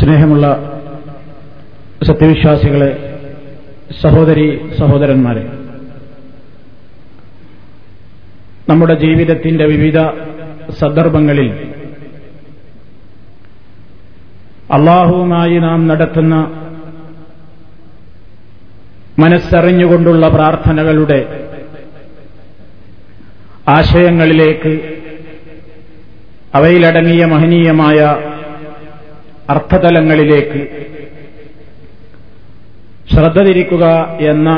സ്നേഹമുള്ള സത്യവിശ്വാസികളെ സഹോദരി സഹോദരന്മാരെ നമ്മുടെ ജീവിതത്തിന്റെ വിവിധ സന്ദർഭങ്ങളിൽ അള്ളാഹുവുമായി നാം നടത്തുന്ന മനസ്സറിഞ്ഞുകൊണ്ടുള്ള പ്രാർത്ഥനകളുടെ ആശയങ്ങളിലേക്ക് അവയിലടങ്ങിയ മഹനീയമായ അർത്ഥതലങ്ങളിലേക്ക് ശ്രദ്ധ തിരിക്കുക എന്ന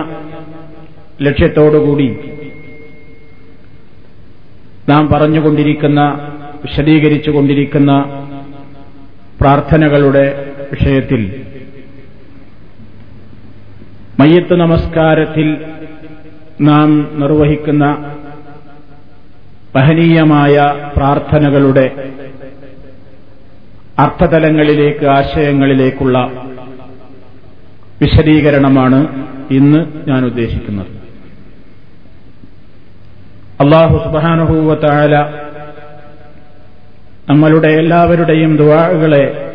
ലക്ഷ്യത്തോടുകൂടി നാം പറഞ്ഞുകൊണ്ടിരിക്കുന്ന വിശദീകരിച്ചുകൊണ്ടിരിക്കുന്ന പ്രാർത്ഥനകളുടെ വിഷയത്തിൽ മയ്യത്ത് നമസ്കാരത്തിൽ നാം നിർവഹിക്കുന്ന മഹനീയമായ പ്രാർത്ഥനകളുടെ അർത്ഥതലങ്ങളിലേക്ക് ആശയങ്ങളിലേക്കുള്ള വിശദീകരണമാണ് ഇന്ന് ഞാൻ ഉദ്ദേശിക്കുന്നത്. അള്ളാഹു സുബാനുഭൂവത്തായ നമ്മളുടെ എല്ലാവരുടെയും ദുവാകളെ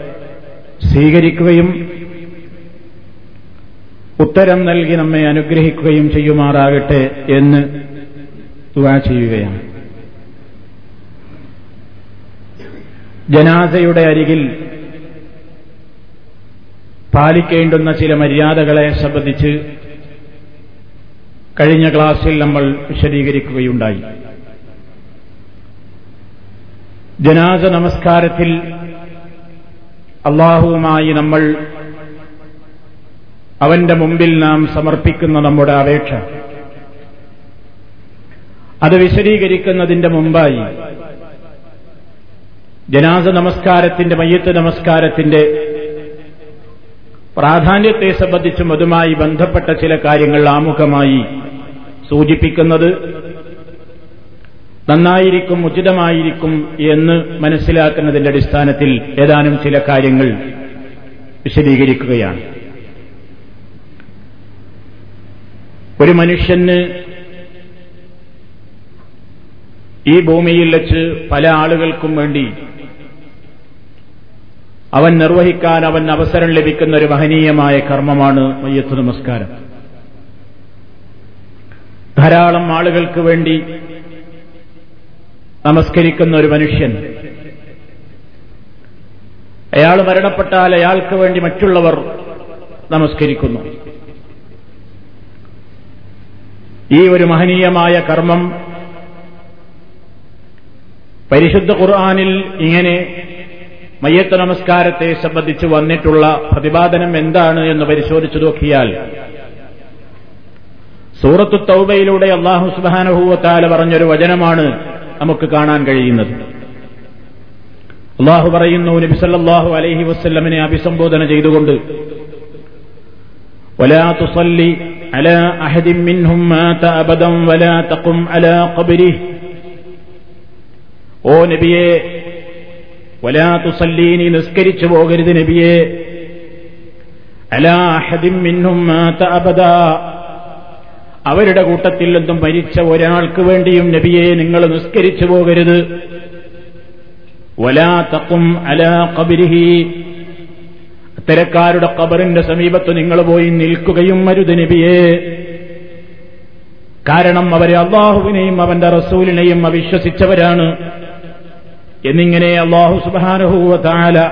സ്വീകരിക്കുകയും ഉത്തരം നൽകി നമ്മെ അനുഗ്രഹിക്കുകയും ചെയ്യുമാറാകട്ടെ എന്ന് ദുവാ ചെയ്യുകയാണ്. ജനാസയുടെ അരികിൽ പാലിക്കേണ്ടുന്ന ചില മര്യാദകളെ സംബന്ധിച്ച് കഴിഞ്ഞ ക്ലാസ്സിൽ നമ്മൾ വിശദീകരിക്കുകയുണ്ടായി. ജനാസ നമസ്കാരത്തിൽ അള്ളാഹുവുമായി നമ്മൾ അവന്റെ മുമ്പിൽ നാം സമർപ്പിക്കുന്ന നമ്മുടെ അപേക്ഷ. അത് വിശദീകരിക്കുന്നതിന്റെ മുമ്പായി ജനാസ നമസ്കാരത്തിന്റെ മയ്യത്ത് നമസ്കാരത്തിന്റെ പ്രാധാന്യത്തെ സംബന്ധിച്ചും അതുമായി ബന്ധപ്പെട്ട ചില കാര്യങ്ങൾ ആമുഖമായി സൂചിപ്പിക്കുന്നത് നന്നായിരിക്കും ഉചിതമായിരിക്കും എന്ന് മനസ്സിലാക്കുന്നതിന്റെ അടിസ്ഥാനത്തിൽ ഏതാനും ചില കാര്യങ്ങൾ വിശദീകരിക്കുകയാണ്. ഒരു മനുഷ്യന് ഈ ഭൂമിയിൽ വെച്ച് പല ആളുകൾക്കും വേണ്ടി അവൻ നിർവഹിക്കാൻ അവൻ അവസരം ലഭിക്കുന്ന ഒരു മഹനീയമായ കർമ്മമാണ് മയ്യത്ത് നമസ്കാരം. ധാരാളം ആളുകൾക്ക് വേണ്ടി നമസ്കരിക്കുന്ന ഒരു മനുഷ്യൻ. അയാൾ മരണപ്പെട്ടാൽ അയാൾക്ക് വേണ്ടി മറ്റുള്ളവർ നമസ്കരിക്കുന്നു. ഈ ഒരു മഹനീയമായ കർമ്മം പരിശുദ്ധ ഖുർആാനിൽ ഇങ്ങനെ മയ്യത്ത് നമസ്കാരത്തെ സംബന്ധിച്ച് വന്നിട്ടുള്ള പ്രതിപാദനം എന്താണ് എന്ന് പരിശോധിച്ചു നോക്കിയാൽ സൂറത്തു തൗബയിലൂടെ അള്ളാഹു സുബാനഹൂവത്താല പറഞ്ഞൊരു വചനമാണ് നമുക്ക് കാണാൻ കഴിയുന്നത് അള്ളാഹു പറയുന്നു നബിസല്ലാഹു അലൈഹി വസ്ല്ലമിനെ അഭിസംബോധന ചെയ്തുകൊണ്ട് ولا تصلي على أحد منهم مات أبدا ولا تقم على قبره ഓ നബിയെ വലാ തുസല്ലി നിസ്കരിച്ചു പോകരുത് നബിയെ. അലാ അഹദിം മിന്നും മാത അബദാ. അവരുടെ കൂട്ടത്തിൽ നിന്നും മരിച്ച ഒരാൾക്ക് വേണ്ടിയും നബിയെ നിങ്ങൾ നിസ്കരിച്ചു പോകരുത്. വലാ തക്കും അലാ കബിരിഹി അത്തരക്കാരുടെ കബറിന്റെ സമീപത്ത് നിങ്ങൾ പോയി നിൽക്കുകയും അരുത് നബിയെ. കാരണം അവരെ അള്ളാഹുവിനെയും അവന്റെ റസൂലിനെയും അവിശ്വസിച്ചവരാണ്. എന്നിങ്ങനെ അള്ളാഹു സുബാനുഭൂവത്താല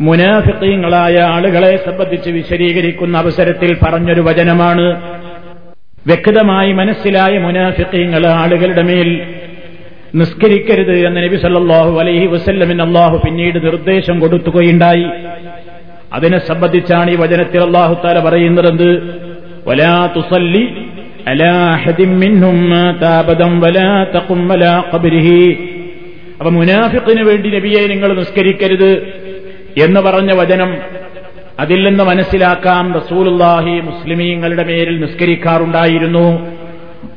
മുനാഫിക്കീങ്ങളായ ആളുകളെ സംബന്ധിച്ച് വിശദീകരിക്കുന്ന അവസരത്തിൽ പറഞ്ഞൊരു വചനമാണ്. വ്യക്തമായി മനസ്സിലായ മുനാഫിക്കീങ്ങൾ ആളുകളുടെ മേൽ നിസ്കരിക്കരുത് എന്ന് നബി സല്ലാഹു അലൈഹി വസല്ലമിന് അള്ളാഹു പിന്നീട് നിർദ്ദേശം കൊടുത്തുകയുണ്ടായി അതിനെ സംബന്ധിച്ചാണ് ഈ വചനത്തിൽ അള്ളാഹു താല പറയുന്നത് വലാ തുസല്ലി അലാ മിൻഹും താപദം വലാ തഖും വലാ ഖബ്രിഹി. അപ്പൊ മുനാഫിക്കിന് വേണ്ടി നബിയെ നിങ്ങൾ നിസ്കരിക്കരുത് എന്ന് പറഞ്ഞ വചനം അതിൽ നിന്ന് മനസ്സിലാക്കാം. റസൂലുല്ലാഹി മുസ്ലിമീങ്ങളുടെ മേലിൽ നിസ്കരിക്കാറുണ്ടായിരുന്നു.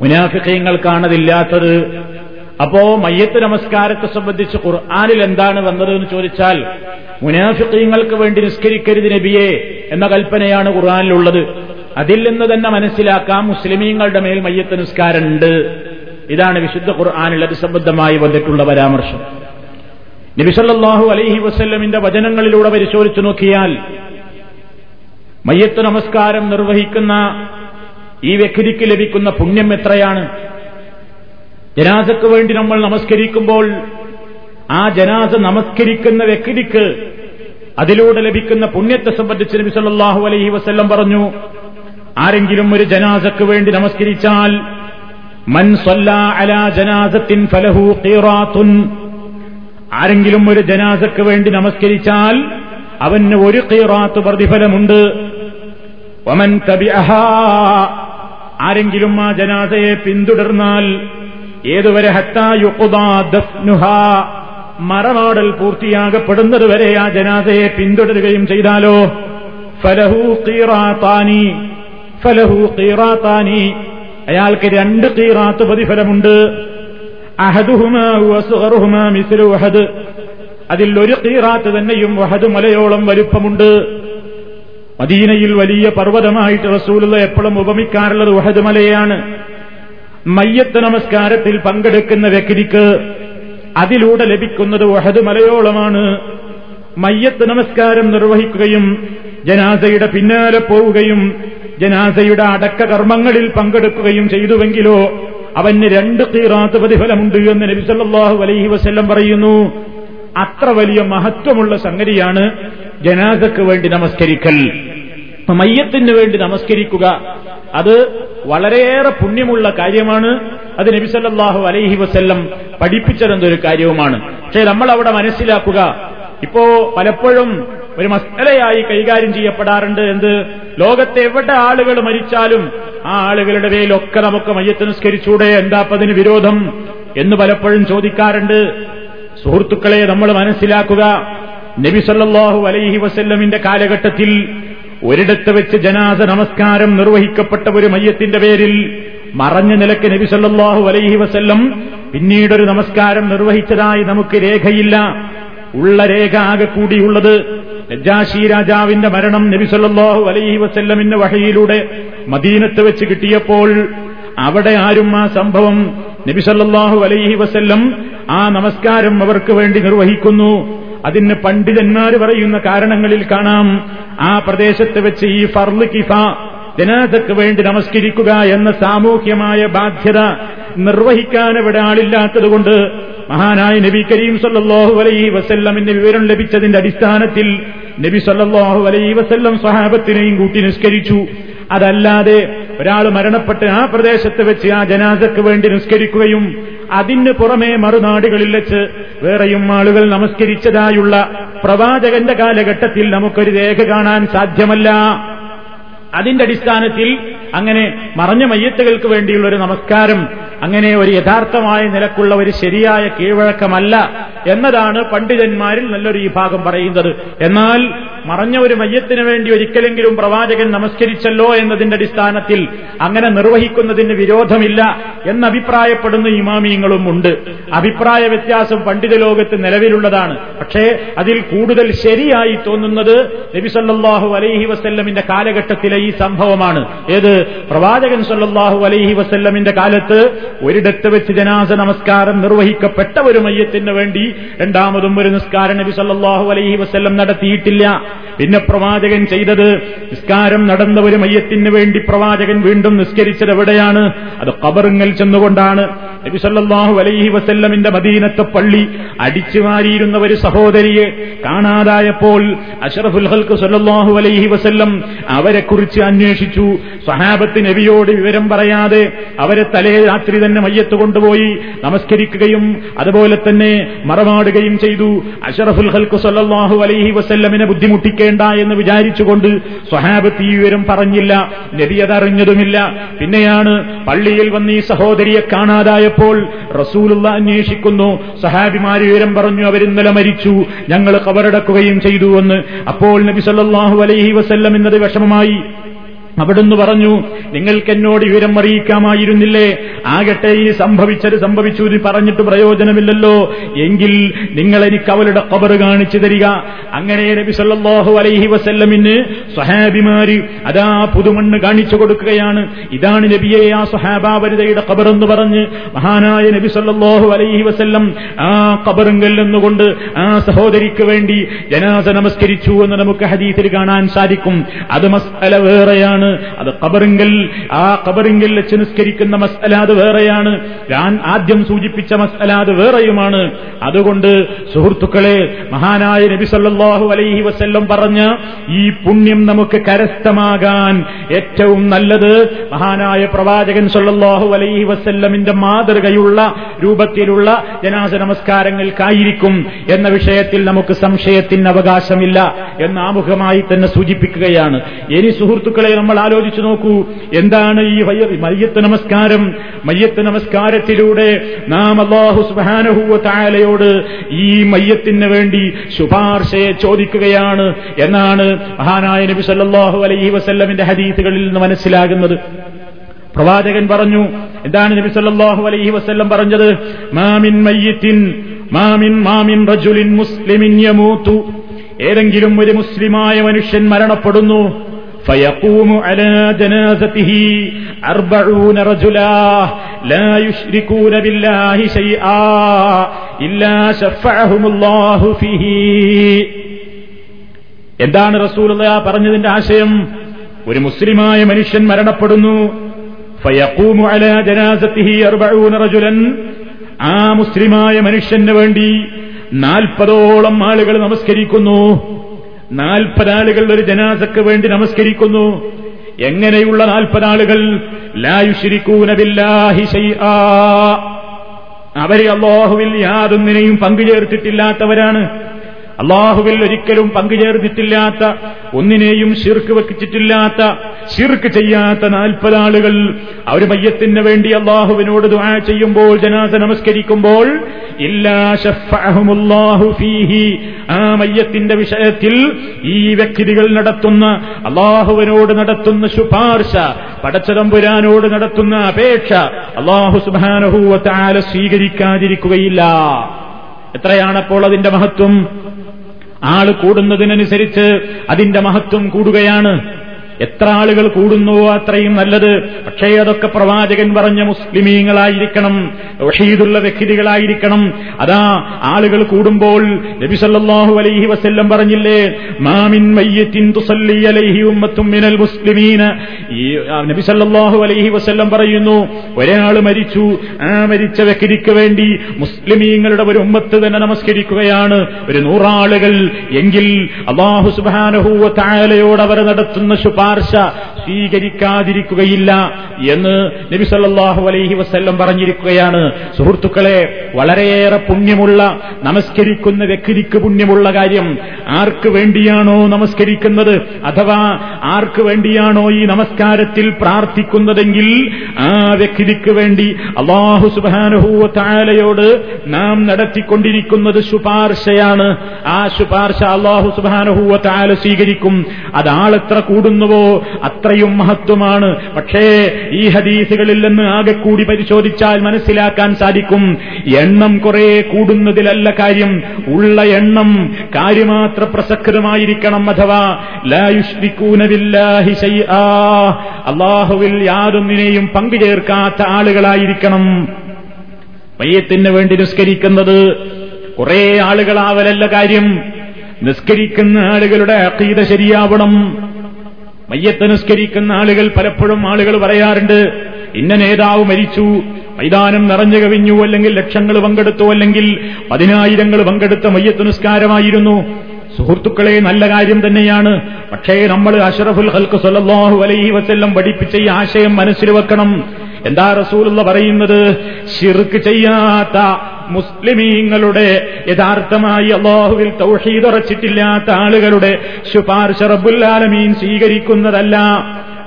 മുനാഫിക്കീങ്ങൾക്കാണതില്ലാത്തത് അപ്പോ മയ്യത്ത് നമസ്കാരത്തെ സംബന്ധിച്ച് ഖുർആാനിൽ എന്താണ് വന്നത് എന്ന് ചോദിച്ചാൽ മുനാഫിക്കീങ്ങൾക്ക് വേണ്ടി നിസ്കരിക്കരുത് നബിയെ എന്ന കൽപ്പനയാണ് ഖുർആാനിലുള്ളത്. അതിൽ നിന്ന് തന്നെ മനസ്സിലാക്കാം. മുസ്ലിമീങ്ങളുടെ മേൽ മയ്യത്ത് നിസ്കാരമുണ്ട്. ഇതാണ് വിശുദ്ധ ഖുർആാനിൽ അത് സംബന്ധമായി വന്നിട്ടുള്ള പരാമർശം. നബിസല്ലാഹു അലൈഹി വസ്ല്ലമിന്റെ വചനങ്ങളിലൂടെ പരിശോധിച്ചു നോക്കിയാൽ മയ്യത്ത് നമസ്കാരം നിർവഹിക്കുന്ന ഈ വ്യക്തിക്ക് ലഭിക്കുന്ന പുണ്യം എത്രയാണ്? ജനാസക്ക് വേണ്ടി നമ്മൾ നമസ്കരിക്കുമ്പോൾ ആ ജനാസ നമസ്കരിക്കുന്ന വ്യക്തിക്ക് അതിലൂടെ ലഭിക്കുന്ന പുണ്യത്തെ സംബന്ധിച്ച് നബി സല്ലല്ലാഹു അലൈഹി വസല്ലം പറഞ്ഞു ആരെങ്കിലും ഒരു ജനാസക്ക് വേണ്ടി നമസ്കരിച്ചാൽ മൻ അലാ ജനാസത്തിൻ ഫലഹു ആരെങ്കിലും ഒരു ജനാസക്ക് വേണ്ടി നമസ്കരിച്ചാൽ അവന് ഒരു ഖീറാത്ത് പ്രതിഫലമുണ്ട്. വമൻ തബിഅഹാ. ആരെങ്കിലും ആ ജനാസയെ പിന്തുടർന്നാൽ ഏതുവരെ ഹത്താ പൂർത്തിയാകപ്പെടുന്നതുവരെ ആ ജനാസയെ പിന്തുടരുകയും ചെയ്താലോ? ഫലഹു ഫലഹു അയാൾക്ക് രണ്ട് ഖീറാത്ത് പ്രതിഫലമുണ്ട്. അതിൽ ഒരു ഖീറാത്ത് തന്നെയും വഹദ് മലയോളം വലുപ്പമുണ്ട്. മദീനയിൽ വലിയ പർവതമായിട്ട് റസൂലുള്ള എപ്പോഴും ഉപമിക്കാറുള്ളത് വഹദ് മലയാണ്. മയ്യത്ത് നമസ്കാരത്തിൽ പങ്കെടുക്കുന്ന വ്യക്തിക്ക് അതിലൂടെ ലഭിക്കുന്നത് വഹദ് മലയോളമാണ്. മയ്യത്ത് നമസ്കാരം നിർവഹിക്കുകയും ജനാസയുടെ പിന്നാലെ പോവുകയും ജനാസയുടെ അടക്ക കർമ്മങ്ങളിൽ പങ്കെടുക്കുകയും ചെയ്തുവെങ്കിലോ അവന് രണ്ട് തീറാത്ത് പ്രതിഫലമുണ്ട് എന്ന് നബിസല്ലാഹു അലൈഹി വസല്ലം പറയുന്നു. അത്ര വലിയ മഹത്വമുള്ള സംഗതിയാണ് ജനാസക്ക് വേണ്ടി നമസ്കരിക്കൽ. മയ്യത്തിന് വേണ്ടി നമസ്കരിക്കുക അത് വളരെയേറെ പുണ്യമുള്ള കാര്യമാണ്. അത് നബിസല്ലാഹു അലൈഹി വസ്ല്ലം പഠിപ്പിച്ചതെന്നൊരു കാര്യവുമാണ്. പക്ഷേ നമ്മൾ അവിടെ മനസ്സിലാക്കുക ഇപ്പോ പലപ്പോഴും ഒരു മസ്തലയായി കൈകാര്യം ചെയ്യപ്പെടാറുണ്ട് എന്ത്? ലോകത്തെ എവിടെ ആളുകൾ മരിച്ചാലും ആ ആളുകളുടെ പേരിലൊക്കെ നമുക്ക് മയ്യത്ത് നിസ്കരിച്ചൂടെ എന്താ അതിന് വിരോധം എന്ന് പലപ്പോഴും ചോദിക്കാറുണ്ട്. സുഹൃത്തുക്കളെ നമ്മൾ മനസ്സിലാക്കുക നബി സല്ലാഹു അലൈഹി വസല്ലമിന്റെ കാലഘട്ടത്തിൽ ഒരിടത്ത് വെച്ച് ജനാസ നമസ്കാരം നിർവഹിക്കപ്പെട്ട ഒരു മയ്യത്തിന്റെ പേരിൽ മറഞ്ഞ നിലയ്ക്ക് നബി സല്ലാഹു അലൈഹി വസല്ലം പിന്നീടൊരു നമസ്കാരം നിർവഹിച്ചതായി നമുക്ക് രേഖയില്ല. ഉള്ള രേഖ ആകെ കൂടിയുള്ളത് നജാഷി രാജാവിന്റെ മരണം നബിസല്ലാഹു അലൈഹി വസ്ല്ലമിന്റെ വഹയിലൂടെ മദീനത്ത് വെച്ച് കിട്ടിയപ്പോൾ അവിടെ ആരും ആ സംഭവം നബിസല്ലാഹു അലൈഹി വസ്ല്ലം ആ നമസ്കാരം അവർക്ക് വേണ്ടി നിർവഹിക്കുന്നു. അതിന് പണ്ഡിതന്മാർ പറയുന്ന കാരണങ്ങളിൽ കാണാം. ആ പ്രദേശത്ത് വെച്ച് ഈ ഫർൽ കിഫ ജനാസക്ക് വേണ്ടി നമസ്കരിക്കുക എന്ന സാമൂഹ്യമായ ബാധ്യത നിർവഹിക്കാൻ ഇവിടെ ആളില്ലാത്തതുകൊണ്ട് മഹാനായ നബി കരീം സല്ലാഹു അലൈഹി വസല്ലമിന്റെ വിവരം ലഭിച്ചതിന്റെ അടിസ്ഥാനത്തിൽ നബി സല്ലാഹു അലൈഹി വസല്ലം സ്വഹാബത്തിനെയും കൂട്ടി നിസ്കരിച്ചു. അതല്ലാതെ ഒരാൾ മരണപ്പെട്ട് ആ പ്രദേശത്ത് വെച്ച് ആ ജനാസക്ക് വേണ്ടി നിസ്കരിക്കുകയും അതിന് പുറമെ മറുനാടുകളിൽ വെച്ച് വേറെയും ആളുകൾ നമസ്കരിച്ചതായുള്ള പ്രവാചകന്റെ കാലഘട്ടത്തിൽ നമുക്കൊരു രേഖ കാണാൻ സാധ്യമല്ല. അതിന്റെ അടിസ്ഥാനത്തിൽ അങ്ങനെ മറഞ്ഞ മയ്യത്തുകൾക്ക് വേണ്ടിയുള്ള ഒരു നമസ്കാരം അങ്ങനെ ഒരു യഥാർത്ഥമായ നിലക്കുള്ള ഒരു ശരിയായ കീഴ്വഴക്കമല്ല എന്നതാണ് പണ്ഡിതന്മാരിൽ നല്ലൊരു വിഭാഗം പറയുന്നത്. എന്നാൽ മറഞ്ഞ ഒരു മയ്യത്തിന് വേണ്ടി ഒരിക്കലെങ്കിലും പ്രവാചകൻ നമസ്കരിച്ചല്ലോ എന്നതിന്റെ അടിസ്ഥാനത്തിൽ അങ്ങനെ നിർവഹിക്കുന്നതിന് വിരോധമില്ല എന്നഭിപ്രായപ്പെടുന്ന ഇമാമിയങ്ങളും ഉണ്ട്. അഭിപ്രായ വ്യത്യാസം പണ്ഡിത ലോകത്ത് നിലവിലുള്ളതാണ്. പക്ഷേ അതിൽ കൂടുതൽ ശരിയായി തോന്നുന്നത് നബിസല്ലാഹു അലൈഹി വസ്ല്ലമിന്റെ കാലഘട്ടത്തിലെ ഈ സംഭവമാണ്. ഏത്? പ്രവാചകൻ സല്ലാഹു അലൈഹി വസല്ലമിന്റെ കാലത്ത് ഒരിടത്ത് വെച്ച് ജനാസ നമസ്കാരം നിർവഹിക്കപ്പെട്ട ഒരു മയ്യത്തിന് വേണ്ടി രണ്ടാമതും ഒരു നിസ്കാരം നബി സല്ലാഹു അലൈഹി വസ്ല്ലം നടത്തിയിട്ടില്ല. പിന്നെ പ്രവാചകൻ ചെയ്തത് നിസ്കാരം നടന്ന ഒരു മയ്യത്തിന് വേണ്ടി പ്രവാചകൻ വീണ്ടും നിസ്കരിച്ചത് എവിടെയാണ്? അത് കബറുങ്ങൽ ചെന്നുകൊണ്ടാണ്. നബി സല്ലാഹു അലൈഹി വസല്ലമിന്റെ മദീനത്തെ പള്ളി അടിച്ചു വാരിയിരുന്ന ഒരു സഹോദരിയെ കാണാതായപ്പോൾ അഷറഫുൽ ഹൽക്ക് സല്ലാഹു അലൈഹി വസല്ലം അവരെക്കുറിച്ച് അന്വേഷിച്ചു. സഹാബത്ത് നബിയോട് വിവരം പറയാതെ അവരെ തലേ രാത്രി തന്നെ മയ്യത്ത് കൊണ്ടുപോയി നമസ്കരിക്കുകയും അതുപോലെ തന്നെ മറമാടുകയും ചെയ്തു. അഷറഫുൽ ഹൽക്കു സല്ലാഹു അലൈഹി വസല്ലമിനെ ബുദ്ധിമുട്ടിക്കേണ്ട എന്ന് വിചാരിച്ചുകൊണ്ട് സ്വഹാബത്ത് ഈ വിവരം പറഞ്ഞില്ല. നബി അതറിഞ്ഞതുമില്ല. പിന്നെയാണ് പള്ളിയിൽ വന്ന് ഈ സഹോദരിയെ കാണാതായപ്പോൾ റസൂലുള്ള അന്വേഷിക്കുന്നു. സഹാബിമാര് വിവരം പറഞ്ഞു അവരിന്നലെ മരിച്ചു. ഞങ്ങൾ കബറടക്കുകയും ചെയ്തു എന്ന്. അപ്പോൾ നബി സല്ലാഹു അലൈഹി വസല്ലം എന്നത് വിഷമമായി. അവിടുന്ന് പറഞ്ഞു നിങ്ങൾക്ക് എന്നോട് വിവരം അറിയിക്കാമായിരുന്നില്ലേ? ആകട്ടെ ഇനി സംഭവിച്ചത് സംഭവിച്ചു എന്ന് പറഞ്ഞിട്ട് പ്രയോജനമില്ലല്ലോ. എങ്കിൽ നിങ്ങൾ എനിക്ക് അവളുടെ കബർ കാണിച്ചു തരിക. അങ്ങനെ നബി സല്ലല്ലാഹു അലൈഹി വസല്ലമിന് സ്വഹാബിമാര് അതാ പുതുമണ്ണ് കാണിച്ചു കൊടുക്കുകയാണ്. ഇതാണ് നബിയെ ആ സ്വഹാബാവരിതയുടെ കബറെന്ന് പറഞ്ഞ് മഹാനായ നബി സല്ലല്ലാഹു അലൈഹി വസല്ലം ആ കബറുങ്കൽ എന്നുകൊണ്ട് ആ സഹോദരിക്ക് വേണ്ടി ജനാസ നമസ്കരിച്ചു എന്ന് നമുക്ക് ഹദീസിൽ കാണാൻ സാധിക്കും. അത് മസ്അല വേറെയാണ്. അത് കബറിങ്കൽ ആ കബറിങ്കൽ വെച്ച് നിസ്കരിക്കുന്ന മസ്അല വേറെയാണ്. ഞാൻ ആദ്യം സൂചിപ്പിച്ച മസ്അല വേറെയുമാണ്. അതുകൊണ്ട് സുഹൃത്തുക്കളെ മഹാനായ നബി സല്ലാഹു അലൈഹി വസ്ല്ലം പറഞ്ഞ ഈ പുണ്യം നമുക്ക് കരസ്ഥമാകാൻ ഏറ്റവും നല്ലത് മഹാനായ പ്രവാചകൻ സല്ലാഹു അലൈഹി വസ്ല്ലമിന്റെ മാതൃകയുള്ള രൂപത്തിലുള്ള ജനാസ നമസ്കാരങ്ങൾക്കായിരിക്കും എന്ന വിഷയത്തിൽ നമുക്ക് സംശയത്തിന് അവകാശമില്ല എന്ന് ആമുഖമായി തന്നെ സൂചിപ്പിക്കുകയാണ്. ഇനി സുഹൃത്തുക്കളെ നമ്മൾ ആലോചിച്ചു നോക്കൂ. എന്താണ് ഈ മയ്യത്ത് നമസ്കാരം? മയ്യത്ത് നമസ്കാരത്തിലൂടെ നാം അള്ളാഹു സുബാനഹുവ തായാലയോട് ഈ മയ്യത്തിന് വേണ്ടി ശുപാർശയെ ചോദിക്കുകയാണ്. എന്നാണ് മഹാനായ നബി സല്ലാഹു അലൈഹി വസല്ലമിന്റെ ഹദീസുകളിൽ നിന്ന് മനസ്സിലാകുന്നത്. പ്രവാചകൻ പറഞ്ഞു എന്താണ് നബി സല്ലാഹു അലൈഹി വസ്ല്ലം പറഞ്ഞത്? മാമിൻ മയ്യത്തിൻ മാമിൻ മാമിൻ റജുലിൻ മുസ്ലിമിൻ യമൂതു ഏതെങ്കിലും ഒരു മുസ്ലിമായ മനുഷ്യൻ മരണപ്പെടുന്നു. فيقوم على جنازته أربعون رجلا لا يشركون بالله شيئا إلا شفعهم الله فيه എന്താണ് റസൂൽ പറഞ്ഞതിന്റെ ആശയം ഒരു മുസ്ലിമായ മനുഷ്യൻ മരണപ്പെടുന്നു ഫയഖൂമു അലാ ജനാസത്തിഹി അർബഊന റജുലൻ ആ മുസ്ലിമായ മനുഷ്യന് വേണ്ടി നാൽപ്പതോളം ആളുകൾ നമസ്കരിക്കുന്നു നാൽപ്പത് ആളുകൾ ഒരു ജനാസക്ക് വേണ്ടി നമസ്കരിക്കുന്നു. എങ്ങനെയുള്ള നാൽപ്പതാളുകൾ? ലായുഷിരിക്കൂന ബില്ലാഹി ശൈആ. അവരെ അള്ളാഹുവിൽ യാതൊന്നിനെയും പങ്കുചേർത്തിട്ടില്ലാത്തവരാണ്. അള്ളാഹുവിൽ ഒരിക്കലും പങ്കുചേർത്തിട്ടില്ലാത്ത ഒന്നിനെയും ശിർക്ക് വെക്കിച്ചിട്ടില്ലാത്ത ശിർക്ക് ചെയ്യാത്ത നാൽപ്പതാളുകൾ അവർ മയ്യത്തിന് വേണ്ടി അള്ളാഹുവിനോട് ദുആ ചെയ്യുമ്പോൾ ജനാസ നമസ്കരിക്കുമ്പോൾ ഫീഹി. ആ മയ്യത്തിന്റെ വിഷയത്തിൽ ഈ വ്യക്തികൾ നടത്തുന്ന അള്ളാഹുവിനോട് നടത്തുന്ന ശുപാർശ പടച്ചതമ്പുരാനോട് നടത്തുന്ന അപേക്ഷ അള്ളാഹു സുബാനഹൂവത്താല സ്വീകരിക്കാതിരിക്കുകയില്ല. എത്രയാണപ്പോൾ അതിന്റെ മഹത്വം? ആൾ കൂടുന്നതിനനുസരിച്ച് അതിന്റെ മഹത്വം കൂടുകയാണ്. എത്ര ആളുകൾ കൂടുന്നുവോ അത്രയും നല്ലത്. പക്ഷേ അതൊക്കെ പ്രവാചകൻ പറഞ്ഞ മുസ്ലിമീങ്ങളായിരിക്കണം റഷീദുള്ള വ്യക്തികളായിരിക്കണം. അതാ ആളുകൾ കൂടുമ്പോൾ നബി സല്ലല്ലാഹു അലൈഹി വസ്ല്ലം പറഞ്ഞില്ലേ മാമിൻ മയ്യത്തിൻ തുസല്ലി അലൈഹി ഉമ്മത്തും മിനൽ നബി സല്ലല്ലാഹു അലൈഹി വസ്ല്ലം പറയുന്നു ഒരാൾ മരിച്ചു. ആ മരിച്ച വ്യക്തിക്ക് വേണ്ടി മുസ്ലിമീങ്ങളുടെ ഒരു ഉമ്മത്ത് തന്നെ നമസ്കരിക്കുകയാണ്. ഒരു നൂറാളുകൾ എങ്കിൽ അള്ളാഹു സുബാനഹൂവ തായാലയോട് അവർ നടത്തുന്ന ശുപാർശ സ്വീകരിക്കാതിരിക്കുകയില്ല എന്ന് നബി സല്ലാഹു അലൈഹി വസ്ല്ലം പറഞ്ഞിരിക്കുകയാണ്. സുഹൃത്തുക്കളെ വളരെയേറെ പുണ്യമുള്ള നമസ്കരിക്കുന്ന വ്യക്തിക്ക് പുണ്യമുള്ള കാര്യം ആർക്ക് വേണ്ടിയാണോ നമസ്കരിക്കുന്നത്? അഥവാ ആർക്ക് വേണ്ടിയാണോ ഈ നമസ്കാരത്തിൽ പ്രാർത്ഥിക്കുന്നതെങ്കിൽ ആ വ്യക്തിക്ക് വേണ്ടി അള്ളാഹു സുബാനുഹൂവ താലയോട് നാം നടത്തിക്കൊണ്ടിരിക്കുന്നത് ശുപാർശയാണ്. ആ ശുപാർശ അള്ളാഹു സുബാനുഹൂവ താല സ്വീകരിക്കും. അതാളെത്ര കൂടുന്നുവോ അത്രയും മഹത്വമാണ്. പക്ഷേ ഈ ഹദീസുകളിൽ നിന്ന് ആകെ കൂടി പരിശോധിച്ചാൽ മനസ്സിലാക്കാൻ സാധിക്കും എണ്ണം കുറെ കൂടുന്നതിലല്ല കാര്യം. ഉള്ള എണ്ണം കാര്യമാത്ര പ്രസക്തമായിരിക്കണം അഥവാ ലായുഷ്രിക്കൂന ബില്ലാഹി ശൈആ. അള്ളാഹുവിൽ യാതൊന്നിനെയും പങ്കുചേർക്കാത്ത ആളുകളായിരിക്കണം. മയ്യത്തിന് വേണ്ടി നിസ്കരിക്കുന്നത് കുറെ ആളുകളാവലല്ല കാര്യം. നിസ്കരിക്കുന്ന ആളുകളുടെ അക്കീത ശരിയാവണം. മയ്യത്ത് നിസ്കരിക്കുന്ന ആളുകൾ പലപ്പോഴും ആളുകൾ പറയാറുണ്ട് ഇന്ന നേതാവ് മരിച്ചു മൈതാനം നിറഞ്ഞു കവിഞ്ഞു അല്ലെങ്കിൽ ലക്ഷങ്ങൾ പങ്കെടുത്തു അല്ലെങ്കിൽ പതിനായിരങ്ങൾ പങ്കെടുത്ത മയ്യത്ത് നിസ്കാരമായിരുന്നു സുഹൃത്തുക്കളെ നല്ല കാര്യം തന്നെയാണ്. പക്ഷേ നമ്മൾ അഷറഫുൽ ഹൽക്ക് സല്ലല്ലാഹു അലൈഹി വസ്ല്ലം പഠിപ്പിച്ച ഈ ആശയം മനസ്സിൽ വെക്കണം. എന്താ റസൂലുള്ള പറയുന്നത്? ശിർക്ക് ചെയ്യാത്ത മുസ്ലിമീങ്ങളുടെ യഥാർത്ഥമായി അള്ളാഹുവിൽ തൗഹീദ് ഉറച്ചിട്ടില്ലാത്ത ആളുകളുടെ ശുപാർശ റബ്ബുല്ലാലമീൻ സ്വീകരിക്കുന്നതല്ല.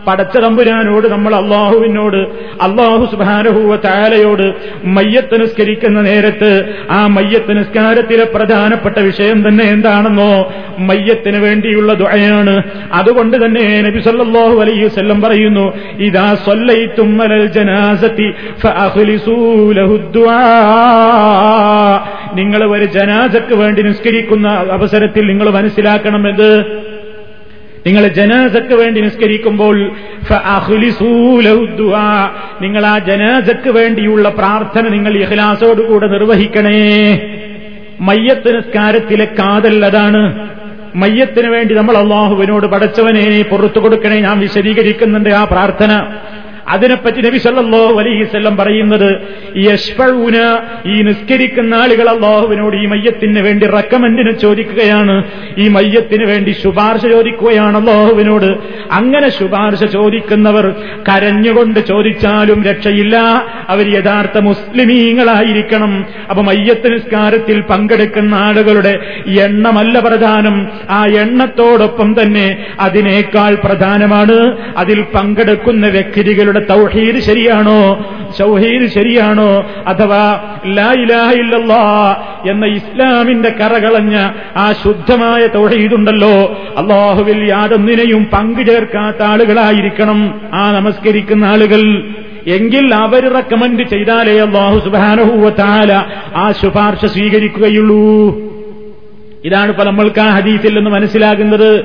പടച്ച തമ്പുരാനോട് നമ്മൾ അള്ളാഹുവിനോട് അള്ളാഹു സുഭാനഹൂവ താലയോട് മയ്യത്ത് നിസ്കരിക്കുന്ന നേരത്ത് ആ മയ്യത്ത് നിസ്കാരത്തിലെ പ്രധാനപ്പെട്ട വിഷയം തന്നെ എന്താണെന്നോ മയ്യത്തിന് വേണ്ടിയുള്ള ദുആയാണ്. അതുകൊണ്ട് തന്നെ നബി സല്ലാഹു അലൈഹി വല്ലം പറയുന്നു ഇതാ സൊല്ലൈ തുമ്മലൽ ജനാസത്തി ഫഅഖ്ലിസൂ ലഹു ദുആ. നിങ്ങൾ ഒരു ജനാസക്ക് വേണ്ടി നിസ്കരിക്കുന്ന അവസരത്തിൽ നിങ്ങൾ മനസ്സിലാക്കണമെന്ന് നിങ്ങൾ ജനാസക്ക് വേണ്ടി നിസ്കരിക്കുമ്പോൾ നിങ്ങൾ ആ ജനാസക്ക് വേണ്ടിയുള്ള പ്രാർത്ഥന നിങ്ങൾ ഇഹ്ലാസോടുകൂടെ നിർവഹിക്കണേ. മയ്യത്ത് നിസ്കാരത്തിലെ കാതൽ അതാണ്. മയ്യത്തിന് വേണ്ടി നമ്മൾ അള്ളാഹുവിനോട് പടച്ചവനെ പുറത്തു കൊടുക്കണേ. ഞാൻ വിശദീകരിക്കുന്നുണ്ട് ആ പ്രാർത്ഥന. അതിനെപ്പറ്റി നബി സല്ലല്ലാഹു അലൈഹി വസല്ലം പറയുന്നത് യഷ്ഫഊന ഈ നിസ്കരിക്കുന്ന ആളുകൾ അള്ളാഹുവിനോട് ഈ മയ്യത്തിന് വേണ്ടി റെക്കമെന്റിന് ചോദിക്കുകയാണ്. ഈ മയ്യത്തിന് വേണ്ടി ശുപാർശ ചോദിക്കുകയാണ് അള്ളാഹുവിനോട് അങ്ങനെ ശുപാർശ ചോദിക്കുന്നവർ കരഞ്ഞുകൊണ്ട് ചോദിച്ചാലും രക്ഷയില്ല. അവർ യഥാർത്ഥ മുസ്ലിമീങ്ങളായിരിക്കണം. അപ്പൊ മയ്യത്ത് നിസ്കാരത്തിൽ പങ്കെടുക്കുന്ന ആളുകളുടെ എണ്ണമല്ല പ്രധാനം. ആ എണ്ണത്തോടൊപ്പം തന്നെ അതിനേക്കാൾ പ്രധാനമാണ് അതിൽ പങ്കെടുക്കുന്ന വ്യക്തികളുടെ തൗഹീദ് ശരിയാണോ? സൗഹീദ് ശരിയാണോ? അഥവാ ലാ ഇലാഹ ഇല്ലല്ലാ എന്ന ഇസ്ലാമിന്റെ കറകളഞ്ഞ ആ ശുദ്ധമായ തൗഹീദുണ്ടല്ലോ. അള്ളാഹുവിൽ യാതൊന്നിനെയും പങ്കു ചേർക്കാത്ത ആളുകളായിരിക്കണം ആ നമസ്കരിക്കുന്ന ആളുകൾ. എങ്കിൽ അവർ റെക്കമെൻഡ് ചെയ്താലേ അള്ളാഹു സുബാനഹൂവത്താല ആ ശുപാർശ സ്വീകരിക്കുകയുള്ളൂ. ഇതാണ് ഇപ്പൊ നമ്മൾക്ക് ആ ഹദീസിൽ നിന്ന് മനസ്സിലാകുന്നത്.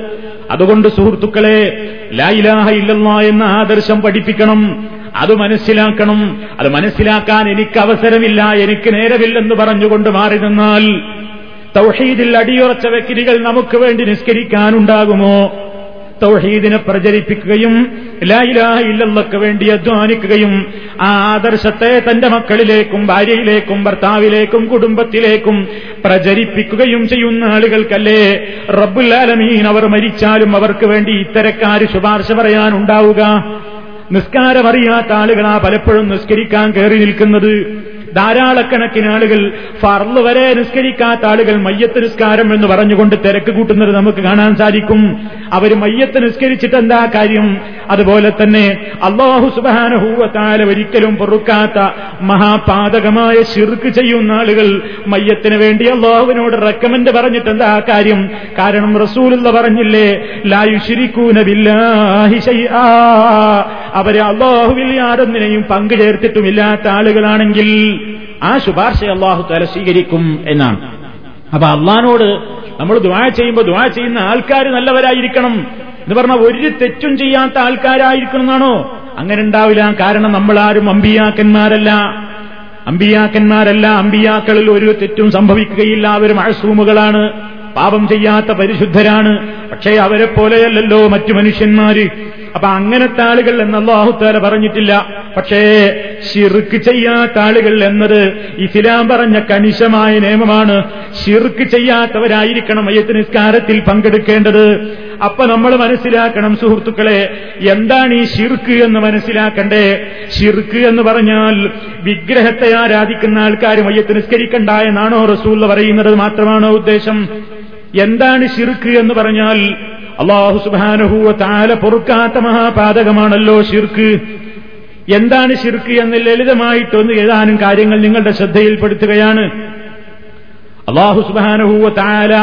അതുകൊണ്ട് സുഹൃത്തുക്കളെ ലായിലാഹ ഇല്ലെന്ന എന്ന ആദർശം പഠിപ്പിക്കണം. അത് മനസ്സിലാക്കണം. അത് മനസ്സിലാക്കാൻ എനിക്ക് അവസരമില്ല. എനിക്ക് നേരമില്ലെന്ന് പറഞ്ഞുകൊണ്ട് മാറി നിന്നാൽ തൗഹീദിൽ അടിയുറച്ച വ്യക്തികൾ നമുക്ക് വേണ്ടി നിസ്കരിക്കാനുണ്ടാകുമോ? തൗഹീദിനെ പ്രചരിപ്പിക്കുകയും ഇല്ലല്ലക്ക് വേണ്ടി അധ്വാനിക്കുകയും ആ ആദർശത്തെ തന്റെ മക്കളിലേക്കും ഭാര്യയിലേക്കും ഭർത്താവിലേക്കും കുടുംബത്തിലേക്കും പ്രചരിപ്പിക്കുകയും ചെയ്യുന്ന ആളുകൾക്കല്ലേ റബ്ബുല്ലാലമീൻ അവർ മരിച്ചാലും അവർക്ക് വേണ്ടി ഇത്തരക്കാർ ശുപാർശ പറയാനുണ്ടാവുക? നിസ്കാരമറിയാത്ത ആളുകളാ പലപ്പോഴും നിസ്കരിക്കാൻ കയറി നിൽക്കുന്നത്. ധാരാളക്കണക്കിന് ആളുകൾ ഫർൾ വരെ നിസ്കരിക്കാത്ത ആളുകൾ മയ്യത്ത് നിസ്കാരം എന്ന് പറഞ്ഞുകൊണ്ട് തിരക്ക് കൂട്ടുന്നത് നമുക്ക് കാണാൻ സാധിക്കും. അവർ മയ്യത്ത് നിസ്കരിച്ചിട്ട് എന്താ കാര്യം? അതുപോലെ തന്നെ അള്ളാഹു സുബാനഹൂവത്താല ഒരിക്കലും പൊറുക്കാത്ത മഹാപാതകമായ ശിർക്ക് ചെയ്യുന്ന ആളുകൾ മയ്യത്തിന് വേണ്ടി അള്ളാഹുവിനോട് റെക്കമെന്റ് പറഞ്ഞിട്ട് എന്താ കാര്യം? കാരണം റസൂലുള്ള പറഞ്ഞില്ലേ ലായു ബില്ലാഹി ശൈആ. അവരെ അള്ളാഹുവിൽ യാതൊന്നിനെയും പങ്കു ചേർത്തിട്ടുമില്ലാത്ത ആളുകളാണെങ്കിൽ ആ ശുപാർശ അള്ളാഹു തല സ്വീകരിക്കും എന്നാണ്. അപ്പൊ അള്ളഹാനോട് നമ്മൾ ദ്വാ ചെയ്യുമ്പോൾ ദ്വാ ചെയ്യുന്ന ആൾക്കാർ നല്ലവരായിരിക്കണം എന്ന് പറഞ്ഞാൽ ഒരു തെറ്റും ചെയ്യാത്ത ആൾക്കാരായിരിക്കണം എന്നാണോ അങ്ങനെ ഉണ്ടാവില്ല. കാരണം നമ്മൾ ആരും അമ്പിയാക്കന്മാരല്ല. അമ്പിയാക്കന്മാരല്ല. അമ്പിയാക്കളിൽ ഒരു തെറ്റും സംഭവിക്കുകയില്ല. അവർ മഴസൂമുകളാണ് പാപം ചെയ്യാത്ത പരിശുദ്ധരാണ്. പക്ഷേ അവരെ പോലെയല്ലല്ലോ മറ്റു മനുഷ്യന്മാര്. അപ്പൊ അങ്ങനത്തെ ആളുകൾ എന്ന് അള്ളാഹുത്താല പറഞ്ഞിട്ടില്ല. പക്ഷേ ഷിർക്ക് ചെയ്യാത്ത ആളുകൾ എന്നത് ഇസ്ലാം പറഞ്ഞ കണിശമായ നിയമമാണ്. ഷിർക്ക് ചെയ്യാത്തവരായിരിക്കണം അയ്യത്ത് നിസ്കാരത്തിൽ പങ്കെടുക്കേണ്ടത്. അപ്പൊ നമ്മൾ മനസ്സിലാക്കണം സുഹൃത്തുക്കളെ എന്താണ് ഈ ഷിർക്ക് എന്ന് മനസ്സിലാക്കണ്ടേ? ഷിർക്ക് എന്ന് പറഞ്ഞാൽ വിഗ്രഹത്തെ ആരാധിക്കുന്ന ആൾക്കാർ മയ്യത്ത് നിസ്കരിക്കണ്ട എന്നാണോ റസൂൽ പറയുന്നത് മാത്രമാണോ ഉദ്ദേശം? എന്താണ് ഷിർക്ക് എന്ന് പറഞ്ഞാൽ അള്ളാഹു സുബാനുഹൂവ താല പൊറുക്കാത്ത മഹാപാതകമാണല്ലോ ശിർക്ക്. എന്താണ് ശിർക്ക് എന്ന് ലളിതമായിട്ടൊന്ന് എഴുതാനും കാര്യങ്ങൾ നിങ്ങളുടെ ശ്രദ്ധയിൽപ്പെടുത്തുകയാണ്. അള്ളാഹു സുബാനുഹൂവ താല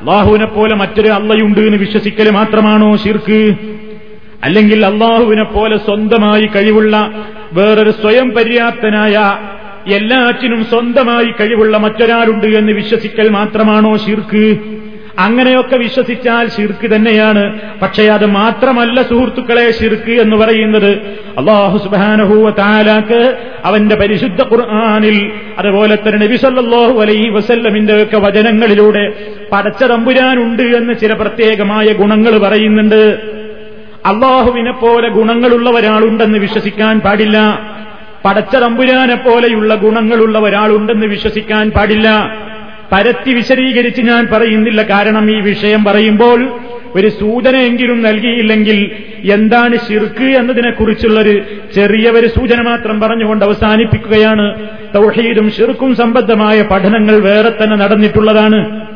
അള്ളാഹുവിനെ പോലെ മറ്റൊരു അള്ളയുണ്ട് എന്ന് വിശ്വസിക്കൽ മാത്രമാണോ ശിർക്ക്? അല്ലെങ്കിൽ അള്ളാഹുവിനെ പോലെ സ്വന്തമായി കഴിവുള്ള വേറൊരു സ്വയം പര്യാപ്തനായ എല്ലാറ്റിനും സ്വന്തമായി കഴിവുള്ള മറ്റൊരാളുണ്ട് എന്ന് വിശ്വസിക്കൽ മാത്രമാണോ ഷിർക്ക് അങ്ങനെയൊക്കെ വിശ്വസിച്ചാൽ ശിർക്ക് തന്നെയാണ്. പക്ഷേ അത് മാത്രമല്ല സുഹൃത്തുക്കളെ ശിർക്ക് എന്ന് പറയുന്നത്. അള്ളാഹു സുബാനഹൂവ താലാക്ക് അവന്റെ പരിശുദ്ധ ഖുർആാനിൽ അതുപോലെ തന്നെ നബിസല്ലാഹു അലൈ വസല്ലമിന്റെ ഒക്കെ വചനങ്ങളിലൂടെ പടച്ച തമ്പുരാനുണ്ട് എന്ന് ചില പ്രത്യേകമായ ഗുണങ്ങൾ പറയുന്നുണ്ട്. അള്ളാഹുവിനെ പോലെ ഗുണങ്ങളുള്ള ഒരാളുണ്ടെന്ന് വിശ്വസിക്കാൻ പാടില്ല. പടച്ച തമ്പുരാനെ പോലെയുള്ള ഗുണങ്ങളുള്ള ഒരാളുണ്ടെന്ന് വിശ്വസിക്കാൻ പാടില്ല. പരത്തി വിശദീകരിച്ച് ഞാൻ പറയുന്നില്ല. കാരണം ഈ വിഷയം പറയുമ്പോൾ ഒരു സൂചനയെങ്കിലും നൽകിയില്ലെങ്കിൽ എന്താണ് ശിർക്ക് എന്നതിനെക്കുറിച്ചുള്ളൊരു ചെറിയ ഒരു സൂചന മാത്രം പറഞ്ഞുകൊണ്ട് അവസാനിപ്പിക്കുകയാണ്. തൗഹീദും ഷിർക്കും സംബന്ധമായ പഠനങ്ങൾ വേറെ തന്നെ നടന്നിട്ടുള്ളതാണ്.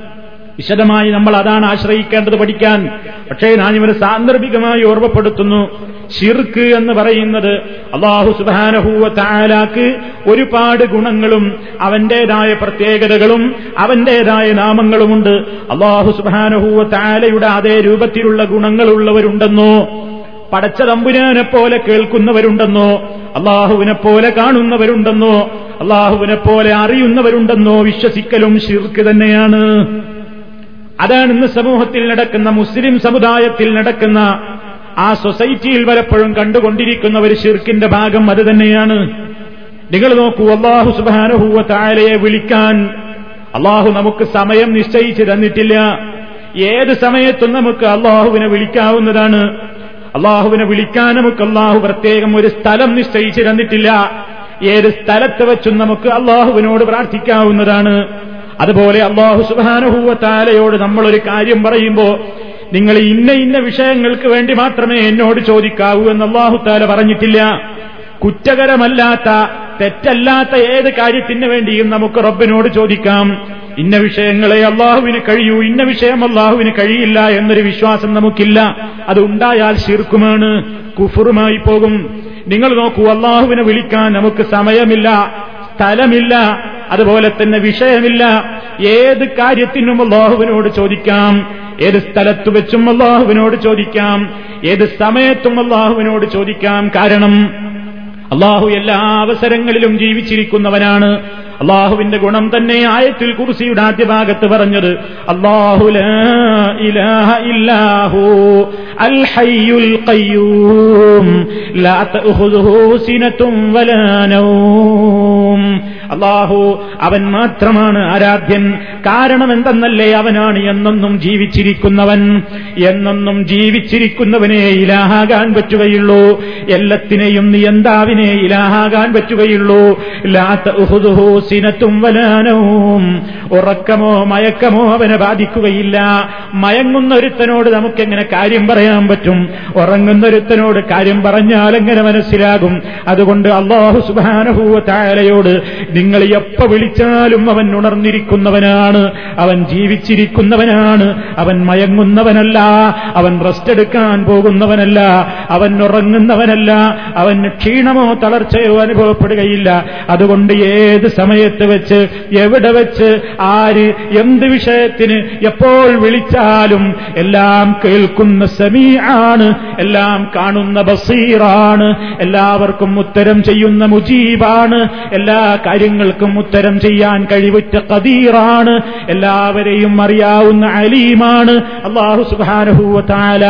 വിശദമായി നമ്മൾ അതാണ് ആശ്രയിക്കേണ്ടത് പഠിക്കാൻ. പക്ഷേ ഞാനിവരെ സാന്ദർഭികമായി ഓർമ്മപ്പെടുത്തുന്നു. ഷിർക്ക് എന്ന് പറയുന്നത് അള്ളാഹു സുബാനഹൂവ താലാക്ക് ഒരുപാട് ഗുണങ്ങളും അവന്റേതായ പ്രത്യേകതകളും അവന്റേതായ നാമങ്ങളുമുണ്ട്. അള്ളാഹു സുബാനഹൂവ താലയുടെ അതേ രൂപത്തിലുള്ള ഗുണങ്ങളുള്ളവരുണ്ടെന്നോ? പടച്ച തമ്പുരാനെ പോലെ കേൾക്കുന്നവരുണ്ടെന്നോ? അള്ളാഹുവിനെ പോലെ കാണുന്നവരുണ്ടെന്നോ? അള്ളാഹുവിനെ പോലെ അറിയുന്നവരുണ്ടെന്നോ? വിശ്വസിക്കലും ഷിർക്ക് തന്നെയാണ്. അതാണ് ഇന്ന് സമൂഹത്തിൽ നടക്കുന്ന മുസ്ലിം സമുദായത്തിൽ നടക്കുന്ന ആ സൊസൈറ്റിയിൽ പലപ്പോഴും കണ്ടുകൊണ്ടിരിക്കുന്ന ഒരു ഷിർക്കിന്റെ ഭാഗം അത് തന്നെയാണ്. നിങ്ങൾ നോക്കൂ അള്ളാഹു സുബാനഹൂവ താലയെ വിളിക്കാൻ അള്ളാഹു നമുക്ക് സമയം നിശ്ചയിച്ചു തന്നിട്ടില്ല. ഏത് സമയത്തും നമുക്ക് അള്ളാഹുവിനെ വിളിക്കാവുന്നതാണ്. അള്ളാഹുവിനെ വിളിക്കാൻ നമുക്ക് അള്ളാഹു പ്രത്യേകം ഒരു സ്ഥലം നിശ്ചയിച്ചു തന്നിട്ടില്ല. ഏത് സ്ഥലത്ത് വെച്ചും നമുക്ക് അള്ളാഹുവിനോട് പ്രാർത്ഥിക്കാവുന്നതാണ്. അതുപോലെ അള്ളാഹു സുബാനുഭൂവത്താലയോട് നമ്മളൊരു കാര്യം പറയുമ്പോ നിങ്ങൾ ഇന്ന ഇന്ന വിഷയങ്ങൾക്ക് വേണ്ടി മാത്രമേ എന്നോട് ചോദിക്കാവൂ എന്ന് അള്ളാഹു താല പറഞ്ഞിട്ടില്ല. കുറ്റകരമല്ലാത്ത തെറ്റല്ലാത്ത ഏത് കാര്യത്തിന് വേണ്ടിയും നമുക്ക് റബ്ബിനോട് ചോദിക്കാം. ഇന്ന വിഷയങ്ങളെ അള്ളാഹുവിന് കഴിയൂ ഇന്ന വിഷയം അള്ളാഹുവിന് കഴിയില്ല എന്നൊരു വിശ്വാസം നമുക്കില്ല. അത് ഉണ്ടായാൽ ശിർക്കുമാണ് കുഫുറുമായി പോകും. നിങ്ങൾ നോക്കൂ അള്ളാഹുവിനെ വിളിക്കാൻ നമുക്ക് സമയമില്ല. സ്ഥലമില്ല അതുപോലെ തന്നെ വിഷയമില്ല. ഏത് കാര്യത്തിനും അള്ളാഹുവിനോട് ചോദിക്കാം. ഏത് സ്ഥലത്ത് വെച്ചും അള്ളാഹുവിനോട് ചോദിക്കാം. ഏത് സമയത്തും അള്ളാഹുവിനോട് ചോദിക്കാം. കാരണം അള്ളാഹു എല്ലാ അവസരങ്ങളിലും ജീവിച്ചിരിക്കുന്നവനാണ്. അള്ളാഹുവിന്റെ ഗുണം തന്നെ ആയത്തിൽ കുർസിയുടെ ആദ്യ ഭാഗത്ത് പറഞ്ഞത് അള്ളാഹു അൽ ഹും അള്ളാഹു അവൻ മാത്രമാണ് ആരാധ്യൻ. കാരണം എന്തെന്നല്ലേ അവനാണ് എന്നൊന്നും ജീവിച്ചിരിക്കുന്നവൻ. എന്നൊന്നും ജീവിച്ചിരിക്കുന്നവനെ ഇലാഹാകാൻ പറ്റുകയുള്ളൂ. എല്ലാത്തിനെയും നിയന്താവിനെ ഇലാഹാകാൻ പറ്റുകയുള്ളൂ. സിനത്തും വലാനവും ഉറക്കമോ മയക്കമോ അവനെ ബാധിക്കുകയില്ല. മയങ്ങുന്നൊരുത്തനോട് നമുക്കെങ്ങനെ കാര്യം പറയാൻ പറ്റും? ഉറങ്ങുന്നൊരുത്തനോട് കാര്യം പറഞ്ഞാൽ എങ്ങനെ മനസ്സിലാകും? അതുകൊണ്ട് അള്ളാഹു സുബാനഹൂവ താലയോട് നിങ്ങൾ എപ്പ വിളിച്ചാലും അവൻ ഉണർന്നിരിക്കുന്നവനാണ്. അവൻ ജീവിച്ചിരിക്കുന്നവനാണ്. അവൻ മയങ്ങുന്നവനല്ല. അവൻ റെസ്റ്റ് എടുക്കാൻ പോകുന്നവനല്ല. അവൻ ഉറങ്ങുന്നവനല്ല. അവന് ക്ഷീണമോ തളർച്ചയോ അനുഭവപ്പെടുകയില്ല. അതുകൊണ്ട് ഏത് സമയത്ത് വെച്ച് എവിടെ വെച്ച് ആര് എന്ത് വിഷയത്തിന് എപ്പോൾ വിളിച്ചാലും എല്ലാം കേൾക്കുന്ന സമീ ആണ് എല്ലാം കാണുന്ന ബസീറാണ്. എല്ലാവർക്കും ഉത്തരം ചെയ്യുന്ന മുജീബാണ്. എല്ലാ കാര്യങ്ങൾക്കും ഉത്തരം ചെയ്യാൻ കഴിവുറ്റ കദീറാണ് എല്ലാവരെയും അറിയാവുന്ന അലീമാണ്. അള്ളാഹു സുബാനഹൂവ താല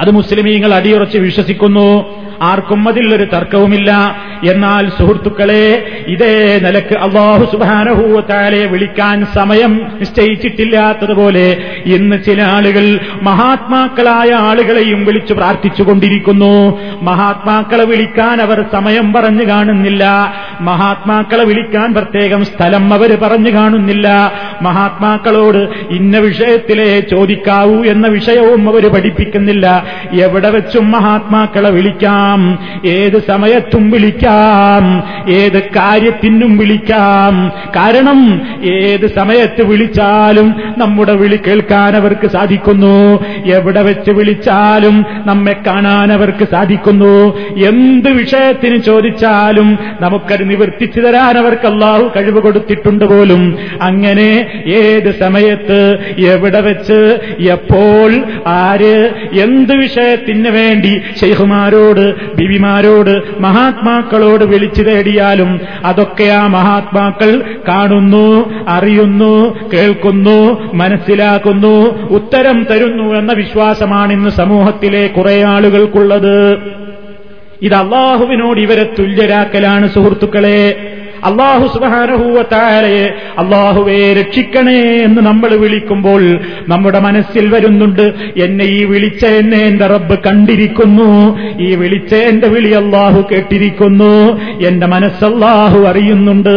അത് മുസ്ലിമീങ്ങൾ അടിയുറച്ച് വിശ്വസിക്കുന്നു. ആർക്കും അതിൽ ഒരു തർക്കവുമില്ല. എന്നാൽ സുഹൃത്തുക്കളെ ഇതേ നിലയ്ക്ക് അള്ളാഹു സുബാനഹൂവത്താലെ വിളിക്കാൻ സമയം നിശ്ചയിച്ചിട്ടില്ലാത്തതുപോലെ ഇന്ന് ചില ആളുകൾ മഹാത്മാക്കളായ ആളുകളെയും വിളിച്ചു പ്രാർത്ഥിച്ചുകൊണ്ടിരിക്കുന്നു. മഹാത്മാക്കളെ വിളിക്കാൻ അവർ സമയം പറഞ്ഞു കാണുന്നില്ല. മഹാത്മാക്കളെ വിളിക്കാൻ പ്രത്യേകം സ്ഥലം അവർ പറഞ്ഞു കാണുന്നില്ല. മഹാത്മാക്കളോട് ഇന്ന വിഷയത്തിലെ ചോദിക്കാവൂ എന്ന വിഷയവും അവർ പഠിപ്പിക്കുന്നില്ല. എവിടെ വെച്ചും മഹാത്മാക്കളെ വിളിക്കാം. ഏത് സമയത്തും വിളിക്കാം. ഏത് കാര്യത്തിനും വിളിക്കാം. കാരണം ഏത് സമയത്ത് വിളിച്ചാലും നമ്മുടെ വിളി കേൾക്കാൻ അവർക്ക് സാധിക്കുന്നു. എവിടെ വെച്ച് വിളിച്ചാലും നമ്മെ കാണാൻ അവർക്ക് സാധിക്കുന്നു. എന്ത് വിഷയത്തിന് ചോദിച്ചാലും നമുക്കത് നിവർത്തിച്ചു തരാൻ അവർക്ക് അള്ളാഹു കഴിവ് കൊടുത്തിട്ടുണ്ട് പോലും. അങ്ങനെ ഏത് സമയത്ത് എവിടെ വെച്ച് എപ്പോൾ ആര് എന്ത് വിഷയത്തിന് വേണ്ടി ഷെയ്ഖുമാരോട് ബിബിമാരോട് മഹാത്മാക്കളോട് വിളിച്ചു തേടിയാലും അതൊക്കെ ആ മഹാത്മാക്കൾ കാണുന്നു അറിയുന്നു കേൾക്കുന്നു മനസ്സിലാക്കുന്നു ഉത്തരം തരുന്നു എന്ന വിശ്വാസമാണ് ഇന്ന് സമൂഹത്തിലെ കുറെ ആളുകൾക്കുള്ളത്. ഇത് അള്ളാഹുവിനോട് ഇവരെ തുല്യരാക്കലാണ് സുഹൃത്തുക്കളെ. അള്ളാഹു സുബാനഹൂവത്താരയെ അള്ളാഹുവെ രക്ഷിക്കണേ എന്ന് നമ്മൾ വിളിക്കുമ്പോൾ നമ്മുടെ മനസ്സിൽ വരുന്നുണ്ട് എന്നെ ഈ വിളിച്ച എന്നെ എന്റെ റബ്ബ് കണ്ടിരിക്കുന്നു ഈ വിളിച്ച എന്റെ വിളി അള്ളാഹു കേട്ടിരിക്കുന്നു എന്റെ മനസ്സല്ലാഹു അറിയുന്നുണ്ട്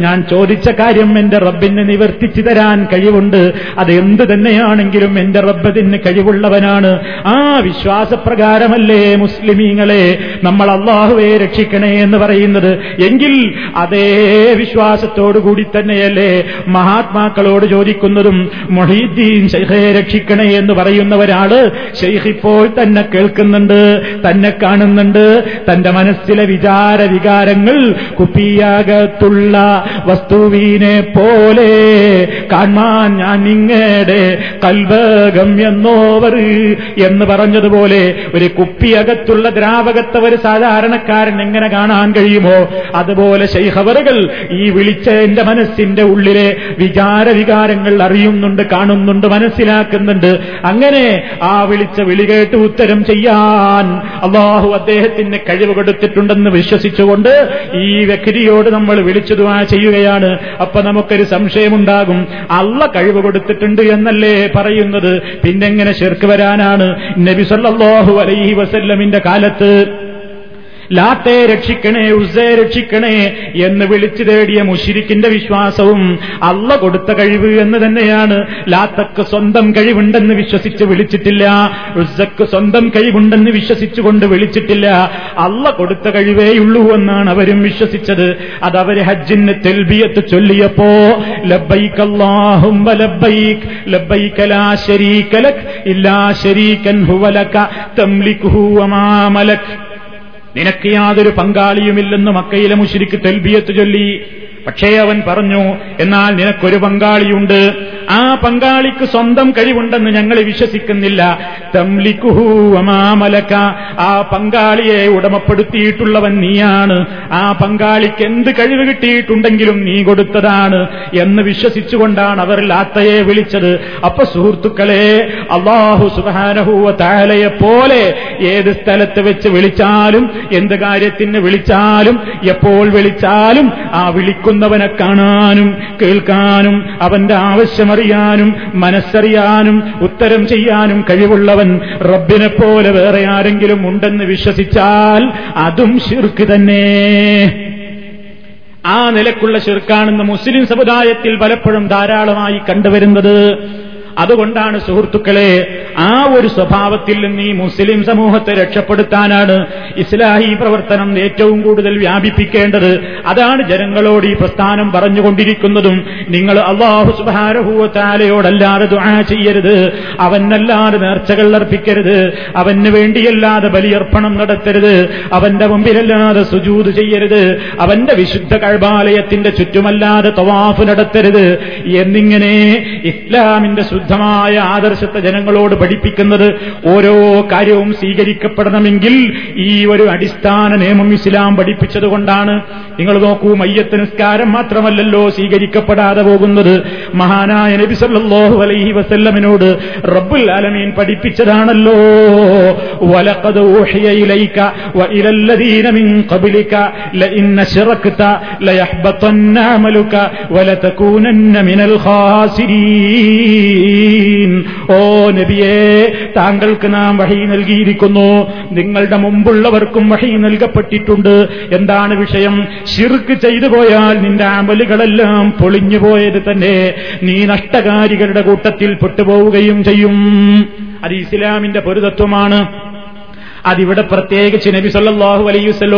ഞാൻ ചോദിച്ച കാര്യം എന്റെ റബ്ബിന് നിവർത്തിച്ചു തരാൻ കഴിവുണ്ട് അത് എന്ത് തന്നെയാണെങ്കിലും എന്റെ റബ്ബതിന് കഴിവുള്ളവനാണ്. ആ വിശ്വാസപ്രകാരമല്ലേ മുസ്ലിമീങ്ങളെ നമ്മൾ അള്ളാഹുവെ രക്ഷിക്കണേ എന്ന് പറയുന്നത്. എങ്കിൽ അതേ വിശ്വാസത്തോടുകൂടി തന്നെയല്ലേ മഹാത്മാക്കളോട് ചോദിക്കുന്നതും മൊഹീദ്ദീൻ ഷെയ്ഖെ രക്ഷിക്കണേ എന്ന് പറയുന്ന ഒരാൾ ഇപ്പോൾ തന്നെ കേൾക്കുന്നുണ്ട് തന്നെ കാണുന്നുണ്ട്. തന്റെ മനസ്സിലെ വിചാര വികാരങ്ങൾ കുപ്പിയാകത്തുള്ള വസ്തുവിനെ പോലെ കാണാൻ ഞാൻ നിങ്ങളുടെ എന്നോവർ എന്ന് പറഞ്ഞതുപോലെ ഒരു കുപ്പിയകത്തുള്ള ദ്രാവകത്തെ ഒരു സാധാരണക്കാരൻ എങ്ങനെ കാണാൻ കഴിയുമോ? അതുപോലെ ശൈഹവറുകൾ ഈ വിളിച്ച എന്റെ മനസ്സിന്റെ ഉള്ളിലെ വിചാര വികാരങ്ങൾ അറിയുന്നുണ്ട് കാണുന്നുണ്ട് മനസ്സിലാക്കുന്നുണ്ട്. അങ്ങനെ ആ വിളിച്ച വിളി കേട്ട് ഉത്തരം ചെയ്യാൻ അള്ളാഹു അദ്ദേഹത്തിന് കഴിവ് കൊടുത്തിട്ടുണ്ടെന്ന് വിശ്വസിച്ചുകൊണ്ട് ഈ വ്യക്തിയോട് നമ്മൾ വിളിച്ചതുമാ ചെയ്യുകയാണ്. അപ്പൊ നമുക്കൊരു സംശയമുണ്ടാകും. അള്ള കഴിവ് കൊടുത്തിട്ടുണ്ട് എന്നല്ലേ പറയുന്നത്. പിന്നെങ്ങനെ ശിർക്ക് വരാനാണ്. നബി സല്ലല്ലാഹു അലൈഹി വസല്ലമിന്റെ കാലത്ത് ലാത്തെ രക്ഷിക്കണേ ഉസേ രക്ഷിക്കണേ എന്ന് വിളിച്ചു തേടിയ മുഷിരിക്കിന്റെ വിശ്വാസവും അല്ല കൊടുത്ത കഴിവ് എന്ന് തന്നെയാണ്. ലാത്തക്ക് സ്വന്തം കഴിവുണ്ടെന്ന് വിശ്വസിച്ച് വിളിച്ചിട്ടില്ല. ഉസക്ക് സ്വന്തം കഴിവുണ്ടെന്ന് വിശ്വസിച്ചുകൊണ്ട് വിളിച്ചിട്ടില്ല. അല്ല കൊടുത്ത കഴിവേയുള്ളൂ എന്നാണ് അവരും വിശ്വസിച്ചത്. അത് അവർ ഹജ്ജിന് തെൽബിയത്ത് ചൊല്ലിയപ്പോ ലബൈക്കല്ലാഹും അല്ലാഹുമ്മ ലബ്ബൈക്ക് ലബ്ബൈക ലാ ശരീക ലക് ഇല്ലാ ശരീകൻ ഹുവ ലക തംലികുഹു വമാ മലക്. നിനക്ക് യാതൊരു പങ്കാളിയുമില്ലെന്ന് മക്കയിലെ മുഷിരിക്ക് തെൽബിയത്ത് ചൊല്ലി. പക്ഷേ അവൻ പറഞ്ഞു എന്നാൽ നിനക്കൊരു പങ്കാളിയുണ്ട്. ആ പങ്കാളിക്ക് സ്വന്തം കഴിവുണ്ടെന്ന് ഞങ്ങൾ വിശ്വസിക്കുന്നില്ല. തംലിക്കുഹു ആ പങ്കാളിയെ ഉടമപ്പെടുത്തിയിട്ടുള്ളവൻ നീയാണ്. ആ പങ്കാളിക്ക് എന്ത് കഴിവ് കിട്ടിയിട്ടുണ്ടെങ്കിലും നീ കൊടുത്തതാണ് എന്ന് വിശ്വസിച്ചുകൊണ്ടാണ് അവർ ലാത്തയെ വിളിച്ചത്. അപ്പൊ സുഹൃത്തുക്കളെ അള്ളാഹു സുഹാനഹൂവ താലയെ പോലെ ഏത് സ്ഥലത്ത് വെച്ച് വിളിച്ചാലും എന്ത് കാര്യത്തിന് വിളിച്ചാലും എപ്പോൾ വിളിച്ചാലും ആ വിളിക്കുന്നവനെ കാണാനും കേൾക്കാനും അവന്റെ ആവശ്യമറിയാനും മനസ്സറിയാനും ഉത്തരം ചെയ്യാനും കഴിവുള്ളവൻ റബ്ബിനെ പോലെ വേറെ ആരെങ്കിലും ഉണ്ടെന്ന് വിശ്വസിച്ചാൽ അതും ശിർക്ക് തന്നെ. ആ നിലക്കുള്ള ശിർക്കാണെന്ന് മുസ്ലിം സമുദായത്തിൽ പലപ്പോഴും ധാരാളമായി കണ്ടുവരുന്നത്. അതുകൊണ്ടാണ് സുഹൃത്തുക്കളെ ആ ഒരു സ്വഭാവത്തിൽ നിന്ന് ഈ മുസ്ലിം സമൂഹത്തെ രക്ഷപ്പെടുത്താനാണ് ഇസ്ലാഹി പ്രവർത്തനം ഏറ്റവും കൂടുതൽ വ്യാപിപ്പിക്കേണ്ടത്. അതാണ് ജനങ്ങളോട് ഈ പ്രസ്ഥാനം പറഞ്ഞുകൊണ്ടിരിക്കുന്നതും. നിങ്ങൾ അള്ളാഹു സുബാരഹൂവത്താലയോടല്ലാതെ ദുആ ചെയ്യരുത്. അവനല്ലാതെ നേർച്ചകൾ അർപ്പിക്കരുത്. അവന് വേണ്ടിയല്ലാതെ ബലിയർപ്പണം നടത്തരുത്. അവന്റെ മുമ്പിലല്ലാതെ സുജൂത് ചെയ്യരുത്. അവന്റെ വിശുദ്ധ കഴബാലയത്തിന്റെ ചുറ്റുമല്ലാതെ തവാഫ് നടത്തരുത്. എന്നിങ്ങനെ ഇസ്ലാമിന്റെ ശുദ്ധമായ ആദർശത്തെ ജനങ്ങളോട് പഠിപ്പിക്കുന്നത് ഓരോ കാര്യവും സ്വീകരിക്കപ്പെടണമെങ്കിൽ ഈ ഒരു അടിസ്ഥാന നിയമം ഇസ്ലാം പഠിപ്പിച്ചതുകൊണ്ടാണ്. നിങ്ങൾ നോക്കൂ മയ്യത്ത് നിസ്കാരം മാത്രമല്ലല്ലോ സ്വീകരിക്കപ്പെടാതെ പോകുന്നത്. മഹാനായ നബി സല്ലല്ലാഹു അലൈഹി വസല്ലമിനോട് റബ്ബുൽ ആലമീൻ പഠിപ്പിച്ചതാണല്ലോ. വലഖദ് ഇലൈക ഓ നബിയേ താങ്കൾക്ക് നാം വഹി നൽകിയിരിക്കുന്നു. നിങ്ങളുടെ മുമ്പുള്ളവർക്കും വഹി നൽകപ്പെട്ടിട്ടുണ്ട്. എന്താണ് വിഷയം? ഷിർക്ക് ചെയ്തു പോയാൽ നിന്റെ അമലുകളെല്ലാം പൊളിഞ്ഞു പോയത് തന്നെ നീ നഷ്ടകാരികളുടെ കൂട്ടത്തിൽ പെട്ടുപോവുകയും ചെയ്യും. അത് ഇസ്ലാമിന്റെ പൊരുതത്വമാണ്. അതിവിടെ പ്രത്യേകിച്ച് നബി സല്ലാഹു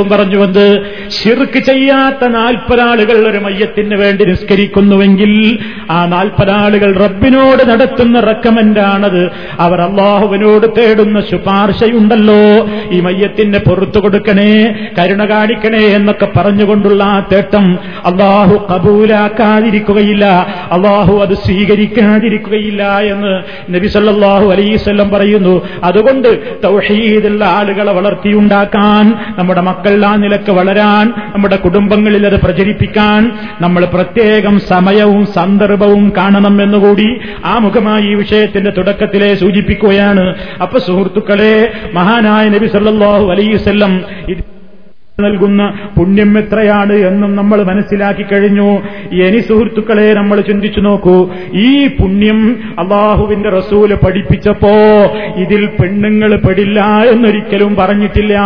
പറഞ്ഞു വന്ന് ഷിർക്ക് ചെയ്യാത്ത നാൽപ്പതാളുകൾ ഒരു മയ്യത്തിന് വേണ്ടി നിസ്കരിക്കുന്നുവെങ്കിൽ ആ നാൽപ്പതാളുകൾ റബ്ബിനോട് നടത്തുന്ന റെക്കമെന്റാണത്. അവർ അള്ളാഹുവിനോട് തേടുന്ന ശുപാർശയുണ്ടല്ലോ. ഈ മയ്യത്തിനെ പുറത്തു കൊടുക്കണേ കരുണ കാണിക്കണേ എന്നൊക്കെ പറഞ്ഞുകൊണ്ടുള്ള ആ തേട്ടം അള്ളാഹു കബൂലാക്കാതിരിക്കുകയില്ല. അള്ളാഹു അത് സ്വീകരിക്കാതിരിക്കുകയില്ല എന്ന് നബി സല്ലാഹു അലൈഹി വസല്ലം പറയുന്നു. അതുകൊണ്ട് തൗഹീദുള്ള ആളുകളെ വളർത്തിയുണ്ടാക്കാൻ നമ്മുടെ മക്കൾ ആ നിലയ്ക്ക് വളരാൻ നമ്മുടെ കുടുംബങ്ങളിൽ അത് പ്രചരിപ്പിക്കാൻ നമ്മൾ പ്രത്യേകം സമയവും സന്ദർഭവും കാണണം എന്നുകൂടി ആമുഖമായി ഈ വിഷയത്തിന്റെ തുടക്കത്തിലെ സൂചിപ്പിക്കുകയാണ്. അപ്പൊ സുഹൃത്തുക്കളെ മഹാനായ നബി സല്ലാഹു അലൈസ് നൽകുന്ന പുണ്യം എത്രയാണ് എന്നും നമ്മൾ മനസ്സിലാക്കി കഴിഞ്ഞു. ഇനി സുഹൃത്തുക്കളെ നമ്മൾ ചിന്തിച്ചു നോക്കൂ. ഈ പുണ്യം അള്ളാഹുവിന്റെ റസൂൽ പഠിപ്പിച്ചപ്പോ ഇതിൽ പെണ്ണുങ്ങൾ പെടില്ല എന്നൊരിക്കലും പറഞ്ഞിട്ടില്ല.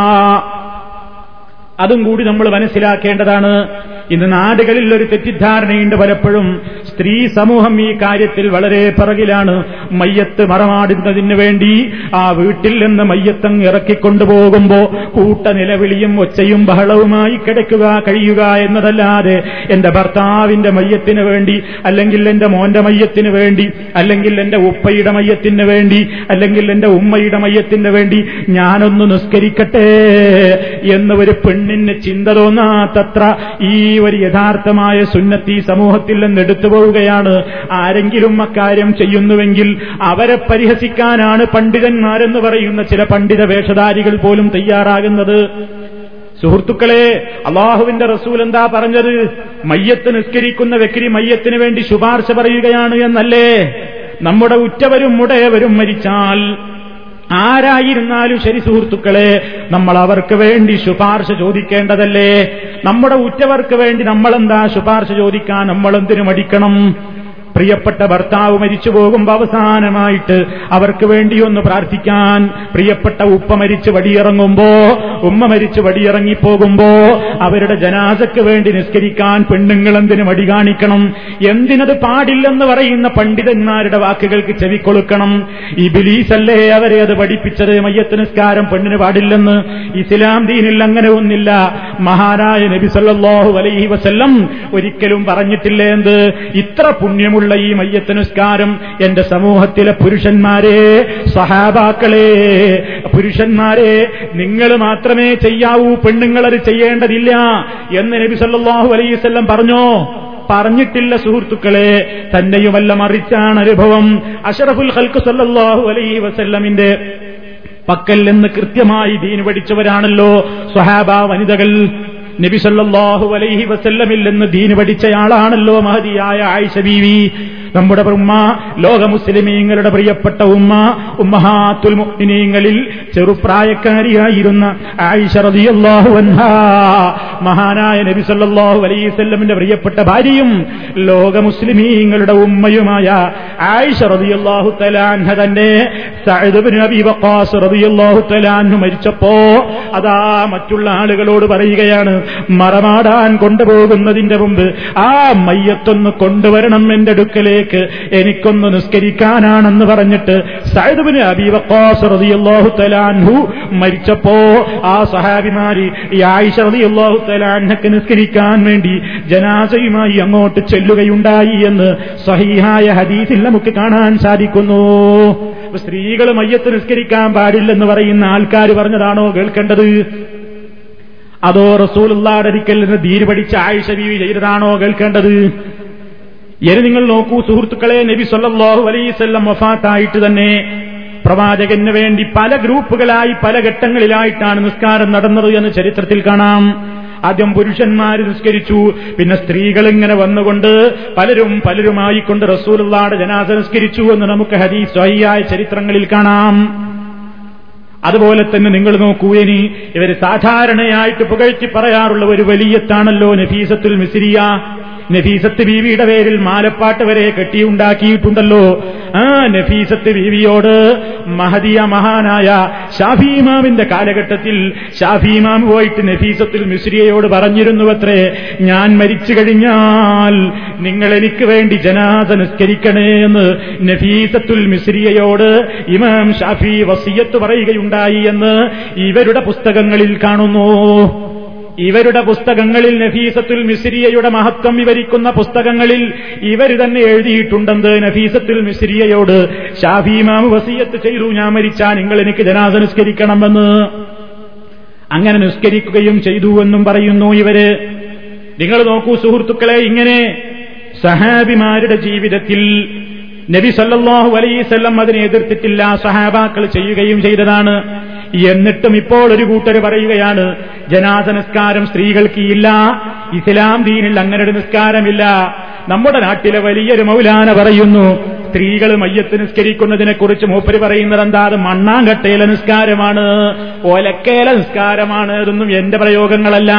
അതും കൂടി നമ്മൾ മനസ്സിലാക്കേണ്ടതാണ്. ഇന്ന് നാടുകളിൽ ഒരു തെറ്റിദ്ധാരണയുണ്ട് പലപ്പോഴും. സ്ത്രീ സമൂഹം ഈ കാര്യത്തിൽ വളരെ പിറകിലാണ്. മയ്യത്ത് മറമാടുന്നതിന് വേണ്ടി ആ വീട്ടിൽ നിന്ന് മയ്യത്തങ്ങ് ഇറക്കിക്കൊണ്ടുപോകുമ്പോ കൂട്ട നിലവിളിയും ഒച്ചയും ബഹളവുമായി കിടക്കുക കഴിയുക എന്നതല്ലാതെ എന്റെ ഭർത്താവിന്റെ മയ്യത്തിന് വേണ്ടി അല്ലെങ്കിൽ എന്റെ മോന്റെ മയ്യത്തിന് വേണ്ടി അല്ലെങ്കിൽ എന്റെ ഉപ്പയുടെ മയ്യത്തിന് വേണ്ടി അല്ലെങ്കിൽ എന്റെ ഉമ്മയുടെ മയ്യത്തിന് വേണ്ടി ഞാനൊന്ന് നിസ്കരിക്കട്ടെ എന്ന് ഒരു പെണ്ണിന് ചിന്ത തോന്നാത്തത്ര ഈ ഒരു യഥാർത്ഥമായ സുന്നത്തി സമൂഹത്തിൽ നിന്ന് എടുത്തു പോവുകയാണ്. ആരെങ്കിലും അക്കാര്യം ചെയ്യുന്നുവെങ്കിൽ അവരെ പരിഹസിക്കാനാണ് പണ്ഡിതന്മാരെന്ന് പറയുന്ന ചില പണ്ഡിത വേഷധാരികൾ പോലും തയ്യാറാകുന്നത്. സുഹൃത്തുക്കളെ അള്ളാഹുവിന്റെ റസൂൽ എന്താ പറഞ്ഞത്? മയ്യത്ത് നിസ്കരിക്കുന്ന വ്യക്തി മയ്യത്തിന് വേണ്ടി ശുപാർശ പറയുകയാണ് എന്നല്ലേ? നമ്മുടെ ഉറ്റവരും മുടയവരും മരിച്ചാൽ ആരായിരുന്നാലും ശരി സുഹൃത്തുക്കളെ നമ്മൾ അവർക്ക് വേണ്ടി ശുപാർശ ചോദിക്കേണ്ടതല്ലേ? നമ്മുടെ ഉറ്റവർക്ക് വേണ്ടി നമ്മളെന്താ ശുപാർശ ചോദിക്കാൻ നമ്മളെന്തിനു മടിക്കണം? പ്രിയപ്പെട്ട ഭർത്താവ് മരിച്ചു പോകുമ്പോ അവസാനമായിട്ട് അവർക്ക് വേണ്ടിയൊന്ന് പ്രാർത്ഥിക്കാൻ പ്രിയപ്പെട്ട ഉപ്പ മരിച്ച് വടിയിറങ്ങുമ്പോ ഉമ്മ മരിച്ച് വടിയിറങ്ങിപ്പോകുമ്പോ അവരുടെ ജനാസക്ക് വേണ്ടി നിസ്കരിക്കാൻ പെണ്ണുങ്ങൾ എന്തിനു മടി കാണിക്കണം? എന്തിനത് പാടില്ലെന്ന് പറയുന്ന പണ്ഡിതന്മാരുടെ വാക്കുകൾക്ക് ചെവിക്കൊളുക്കണം. ഈ ബിലീസല്ലേ അവരെ അത് പഠിപ്പിച്ചത്? മയ്യത്ത് നിസ്കാരം പെണ്ണിന് പാടില്ലെന്ന്. ഇസ്ലാം ദീനിൽ അങ്ങനെ ഒന്നില്ല. മഹാനായ നബി സല്ലല്ലാഹു അലൈഹി വസല്ലം ഒരിക്കലും പറഞ്ഞിട്ടില്ലേ എന്ത്? ഇത്ര പുണ്യമുള്ള ഈ മയ്യത്ത് നിസ്കാരം എന്റെ സമൂഹത്തിലെ പുരുഷന്മാരെ സഹാബാക്കളെ പുരുഷന്മാരെ നിങ്ങൾ മാത്രമേ ചെയ്യാവൂ പെണ്ണുങ്ങളത് ചെയ്യേണ്ടതില്ല എന്ന് നബി സല്ലാഹു അലൈഹി വസല്ലം പറഞ്ഞോ? പറഞ്ഞിട്ടില്ല സുഹൃത്തുക്കളെ. തന്നെയുമല്ല മറിച്ചാണ് അനുഭവം. അഷറഫുൽ ഹൽക്ക് സല്ലാഹു അലൈഹി വസല്ലമിന്റെ പക്കൽ നിന്ന് കൃത്യമായി ദീൻ പഠിച്ചവരാണല്ലോ. സ്വഹാബ വനിതകൾ. നബി സല്ലല്ലാഹു അലൈഹി വസല്ലമിൽ നിന്ന് ദീൻ പഠിച്ചയാളാണല്ലോ മഹതിയായ ആയിഷ ബീവി. നമ്മുടെ ഉമ്മ ലോക മുസ്ലിമീങ്ങളുടെ പ്രിയപ്പെട്ട ഉമ്മ ഉമ്മഹാത്തുൽ മുഅ്മിനീങ്ങളിൽ ചെറുപ്രായക്കാരിയായിരുന്ന ആയിഷ റളിയല്ലാഹു മഹാനായ നബി സല്ലല്ലാഹു അലൈഹി പ്രിയപ്പെട്ട ഭാര്യയും ലോക മുസ്ലിമീങ്ങളുടെ ഉമ്മയുമായ ആയിഷ റളിയല്ലാഹു തലാൻഹ തന്നെ സഅദ് ഇബ്നു വഖാസ് റളിയല്ലാഹു മരിച്ചപ്പോ അതാ മറ്റുള്ള ആളുകളോട് പറയുകയാണ് മറമാടാൻ കൊണ്ടുപോകുന്നതിന്റെ മുമ്പ് ആ മയ്യത്തൊന്ന് കൊണ്ടുവരണം എന്റെ അടുക്കലേക്ക് എനിക്കൊന്ന് നിസ്കരിക്കാനാണെന്ന് പറഞ്ഞിട്ട് സൈദുബിന് അബീവക്കാസ് റളിയല്ലാഹു തലാൻഹു മരിച്ചപ്പോ ആ സഹാബിമാരി ഈ ആയിഷ റതിയല്ലാഹു തലാൻഹക്ക് നിസ്കരിക്കാൻ വേണ്ടി ജനാസയുമായി അങ്ങോട്ട് ചെല്ലുകയുണ്ടായി എന്ന് സഹീഹായ ഹദീസിൽ നമുക്ക് കാണാൻ സാധിക്കുന്നു. സ്ത്രീകൾ മയ്യത്ത് നിസ്കരിക്കാൻ പാടില്ലെന്ന് പറയുന്ന ആൾക്കാർ പറഞ്ഞതാണോ കേൾക്കേണ്ടത്? അതോ റസൂൽ ഉള്ളാടരിക്കൽ നിന്ന് ധീര് പഠിച്ച ആയിഷ ബീവി ചെയ്തതാണോ കേൾക്കേണ്ടത്? ഇനി നിങ്ങൾ നോക്കൂ സുഹൃത്തുക്കളെ നബി സല്ലാഹു അലൈസല്ലം വഫാത്തായിട്ട് തന്നെ പ്രവാചകന് വേണ്ടി പല ഗ്രൂപ്പുകളായി പല ഘട്ടങ്ങളിലായിട്ടാണ് നിസ്കാരം നടന്നത് എന്ന് ചരിത്രത്തിൽ കാണാം. ആദ്യം പുരുഷന്മാർ നിസ്കരിച്ചു പിന്നെ സ്ത്രീകൾ ഇങ്ങനെ വന്നുകൊണ്ട് പലരും പലരുമായിക്കൊണ്ട് റസൂലുള്ളാടെ ജനാസ നിസ്കരിച്ചു എന്ന് നമുക്ക് ഹദീസ് സ്വഹിയായ ചരിത്രങ്ങളിൽ കാണാം. അതുപോലെ തന്നെ നിങ്ങൾ നോക്കൂ ഇനി ഇവർ സാധാരണയായിട്ട് പുകഴ്ത്തി പറയാറുള്ള ഒരു വലിയത്താണല്ലോ നഫീസത്തുൽ മിസിരിയ. നഫീസത്ത് ബീവിയുടെ പേരിൽ മാലപ്പാട്ട് വരെ കെട്ടിയുണ്ടാക്കിയിട്ടുണ്ടല്ലോ. ആ നഫീസത്ത് ബീവിയോട് മഹദിയ മഹാനായ ഷാഫിമാമിന്റെ കാലഘട്ടത്തിൽ ഷാഫിമാം പോയിട്ട് നഫീസത്തുൽ മിസ്രിയയോട് പറഞ്ഞിരുന്നുവത്രേ ഞാൻ മരിച്ചു കഴിഞ്ഞാൽ നിങ്ങൾ എനിക്ക് വേണ്ടി ജനാസ നിസ്കരിക്കണേ എന്ന് നഫീസത്തുൽ മിശ്രിയയോട് ഇമാം ഷാഫി വസീയത്ത് പറയുകയുണ്ടായി എന്ന് ഇവരുടെ പുസ്തകങ്ങളിൽ കാണുന്നു. ഇവരുടെ പുസ്തകങ്ങളിൽ നഫീസത്തുൽ മിസ്രിയയുടെ മഹത്വം വിവരിക്കുന്ന പുസ്തകങ്ങളിൽ ഇവർ തന്നെ എഴുതിയിട്ടുണ്ടെന്ന് നഫീസത്തുൽ മിസ്രിയയോട് ഷാഫിമാമ് വസീയത്ത് ചെയ്തു ഞാൻ മരിച്ചാൽ നിങ്ങൾ എനിക്ക് ജനാസ നിസ്കരിക്കണമെന്ന്. അങ്ങനെ നിസ്കരിക്കുകയും ചെയ്തു എന്നും പറയുന്നു ഇവർ. നിങ്ങൾ നോക്കൂ സുഹൃത്തുക്കളെ ഇങ്ങനെ സഹാബിമാരുടെ ജീവിതത്തിൽ നബി സല്ലാഹു അലൈസല്ലം അതിനെ എതിർത്തിട്ടില്ല സഹാബാക്കൾ ചെയ്യുകയും ചെയ്തതാണ്. എന്നിട്ടും ഇപ്പോൾ ഒരു കൂട്ടർ പറയുകയാണ് ജനാസ നിസ്കാരം സ്ത്രീകൾക്ക് ഇല്ല ഇസ്ലാം ദീനിൽ അങ്ങനെ ഒരു നിസ്കാരമില്ല. നമ്മുടെ നാട്ടിലെ വലിയൊരു മൗലാന പറയുന്നു സ്ത്രീകൾ മയ്യത്ത് നിസ്കരിക്കുന്നതിനെ കുറിച്ച് മൂപ്പര് പറയുന്നത് എന്താ അത് മണ്ണാങ്കട്ടയിലെ നിസ്കാരമാണ് ഒലക്കേല നിസ്കാരമാണ് ഇതൊന്നും എന്റെ പ്രയോഗങ്ങളല്ല.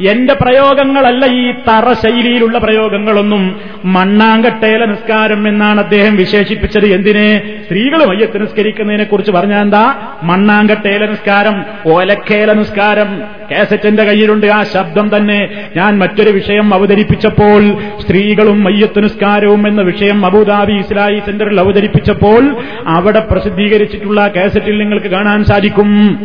എന്റെ പ്രയോഗങ്ങളല്ല ഈ തറ ശൈലിയിലുള്ള പ്രയോഗങ്ങളൊന്നും. മണ്ണാങ്കട്ടേല നിസ്കാരം എന്നാണ് അദ്ദേഹം വിശേഷിപ്പിച്ചത്. എന്തിനെ? സ്ത്രീകൾ മയ്യത്ത് നിസ്കരിക്കുന്നതിനെ കുറിച്ച് പറഞ്ഞാൽ എന്താ? മണ്ണാങ്കട്ടേല നിസ്കാരം ഓലക്കേല നിസ്കാരം. കാസറ്റിന്റെ കയ്യിലുണ്ട് ആ ശബ്ദം തന്നെ. ഞാൻ മറ്റൊരു വിഷയം അവതരിപ്പിച്ചപ്പോൾ സ്ത്രീകളും മയ്യത്ത് നിസ്കാരവും എന്ന വിഷയം അബുദാബി ഇസ്ലായി സെന്ററിൽ അവതരിപ്പിച്ചപ്പോൾ അവിടെ പ്രസിദ്ധീകരിച്ചിട്ടുള്ള കാസറ്റിൽ നിങ്ങൾക്ക് കാണാൻ സാധിക്കും.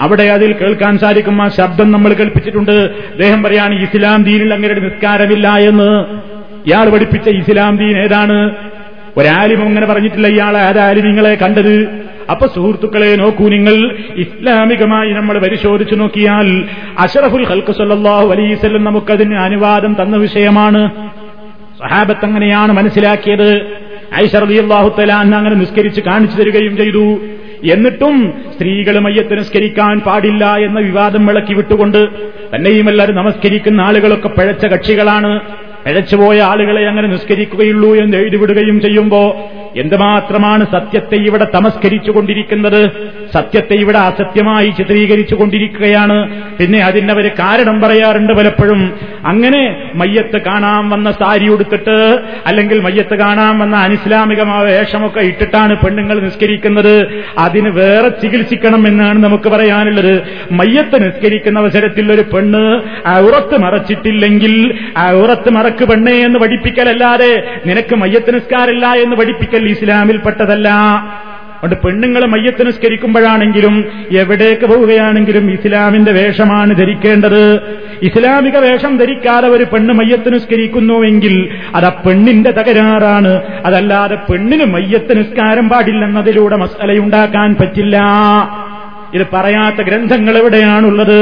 അവിടെ അതിൽ കേൾക്കാൻ സാധിക്കും ആ ശബ്ദം നമ്മൾ കേൾപ്പിച്ചിട്ടുണ്ട്. അദ്ദേഹം പറയാണ് ഇസ്ലാം ദീനിൽ അങ്ങനെ നിസ്കാരമില്ല എന്ന്. ഇയാൾ പഠിപ്പിച്ച ഇസ്ലാം ദീൻ ഏതാണ്? ഒരാലിമും അങ്ങനെ പറഞ്ഞിട്ടില്ല ഇയാളെ ആരാലിമിങ്ങളെ കണ്ടത്? അപ്പൊ സുഹൃത്തുക്കളെ നോക്കൂ നിങ്ങൾ. ഇസ്ലാമികമായി നമ്മൾ പരിശോധിച്ചു നോക്കിയാൽ അഷറഫുൽ ഹൽക്ക് സല്ലാഹു അലൈസല്ലം നമുക്കതിന് അനുവാദം തന്ന വിഷയമാണ്. സഹാബത്ത് അങ്ങനെയാണ് മനസ്സിലാക്കിയത്. ഐഷറിയാഹു തലാൻ അങ്ങനെ നിസ്കരിച്ച് കാണിച്ചു തരികയും ചെയ്തു. എന്നിട്ടും സ്ത്രീകൾ മയ്യത്ത് നിസ്കരിക്കാൻ പാടില്ല എന്ന വിവാദം വിളക്കി വിട്ടുകൊണ്ട് തന്നെയും എല്ലാവരും നമസ്കരിക്കുന്ന ആളുകളൊക്കെ പിഴച്ച കക്ഷികളാണ്. പിഴച്ചുപോയ ആളുകളെ അങ്ങനെ നിസ്കരിക്കുകയുള്ളൂ എന്ന് എഴുതിവിടുകയും ചെയ്യുമ്പോ എന്തുമാത്രമാണ് സത്യത്തെ ഇവിടെ തമസ്കരിച്ചുകൊണ്ടിരിക്കുന്നത്? സത്യത്തെ ഇവിടെ അസത്യമായി ചിത്രീകരിച്ചു കൊണ്ടിരിക്കുകയാണ്. പിന്നെ അതിനവര് കാരണം പറയാറുണ്ട് പലപ്പോഴും. അങ്ങനെ മയ്യത്ത് കാണാൻ വന്ന സാരി ഉടുത്തിട്ട് അല്ലെങ്കിൽ മയ്യത്ത് കാണാൻ വന്ന അനിസ്ലാമികമായ വേഷമൊക്കെ ഇട്ടിട്ടാണ് പെണ്ണുങ്ങൾ നിസ്കരിക്കുന്നത്. അതിന് വേറെ ചികിത്സിക്കണം എന്നാണ് നമുക്ക് പറയാനുള്ളത്. മയ്യത്ത് നിസ്കരിക്കുന്ന അവസരത്തിൽ ഒരു പെണ്ണ് ഉറത്ത് മറച്ചിട്ടില്ലെങ്കിൽ ഉറത്ത് മറക്ക് പെണ്ണേ എന്ന് പഠിപ്പിക്കലല്ലാതെ നിനക്ക് മയ്യത്ത് നിസ്കാരമില്ല എന്ന് പഠിപ്പിക്കൽ ഇസ്ലാമിൽപ്പെട്ടതല്ല. അതുകൊണ്ട് പെണ്ണുങ്ങൾ മയ്യത്ത് നിസ്കരിക്കുമ്പോഴാണെങ്കിലും എവിടേക്ക് പോവുകയാണെങ്കിലും ഇസ്ലാമിന്റെ വേഷമാണ് ധരിക്കേണ്ടത്. ഇസ്ലാമിക വേഷം ധരിക്കാതെ ഒരു പെണ്ണ് മയ്യത്ത് നിസ്കരിക്കുന്നുവെങ്കിൽ അത് ആ പെണ്ണിന്റെ തകരാറാണ്. അതല്ലാതെ പെണ്ണിന് മയ്യത്ത് നിസ്കാരം പാടില്ലെന്നതിലൂടെ മസലയുണ്ടാക്കാൻ പറ്റില്ല. ഇത് പറയാത്ത ഗ്രന്ഥങ്ങൾ എവിടെയാണുള്ളത്?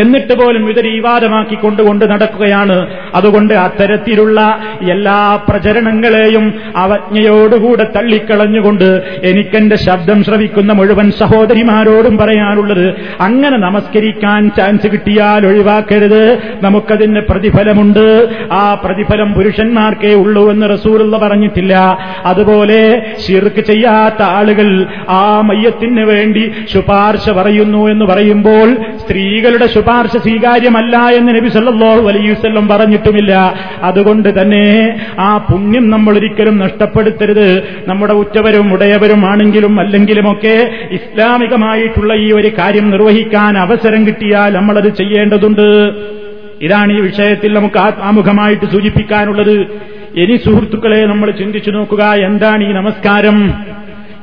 എന്നിട്ട് പോലും ഇതൊരു വിവാദമാക്കി കൊണ്ടുകൊണ്ട് നടക്കുകയാണ്. അതുകൊണ്ട് അത്തരത്തിലുള്ള എല്ലാ പ്രചരണങ്ങളെയും അവജ്ഞയോടുകൂടെ തള്ളിക്കളഞ്ഞുകൊണ്ട് എനിക്കെന്റെ ശബ്ദം ശ്രവിക്കുന്ന മുഴുവൻ സഹോദരിമാരോടും പറയാനുള്ളത് അങ്ങനെ നമസ്കരിക്കാൻ ചാൻസ് കിട്ടിയാൽ ഒഴിവാക്കരുത്. നമുക്കതിന് പ്രതിഫലമുണ്ട്. ആ പ്രതിഫലം പുരുഷന്മാർക്കേ ഉള്ളൂ എന്ന് റസൂലുള്ള പറഞ്ഞിട്ടില്ല. അതുപോലെ ശിർക്ക് ചെയ്യാത്ത ആളുകൾ ആ മയ്യത്തിന് വേണ്ടി ശുപാർശ പറയുന്നു എന്ന് പറയുമ്പോൾ സ്ത്രീകളുടെ ശുപാർശ സ്വീകാര്യമല്ല എന്ന് നബി സല്ലാഹു അലൈഹി വസല്ലം പറഞ്ഞിട്ടുമില്ല. അതുകൊണ്ട് തന്നെ ആ പുണ്യം നമ്മൾ ഒരിക്കലും നഷ്ടപ്പെടുത്തരുത്. നമ്മുടെ ഉറ്റവരും ഉടയവരും ആണെങ്കിലും അല്ലെങ്കിലുമൊക്കെ ഇസ്ലാമികമായിട്ടുള്ള ഈ ഒരു കാര്യം നിർവഹിക്കാൻ അവസരം കിട്ടിയാൽ നമ്മളത് ചെയ്യേണ്ടതുണ്ട്. ഇതാണ് ഈ വിഷയത്തിൽ നമുക്ക് ആത്മാമുഖമായിട്ട് സൂചിപ്പിക്കാനുള്ളത്. ഇനി സുഹൃത്തുക്കളെ നമ്മൾ ചിന്തിച്ചു നോക്കുക എന്താണ് ഈ നമസ്കാരം?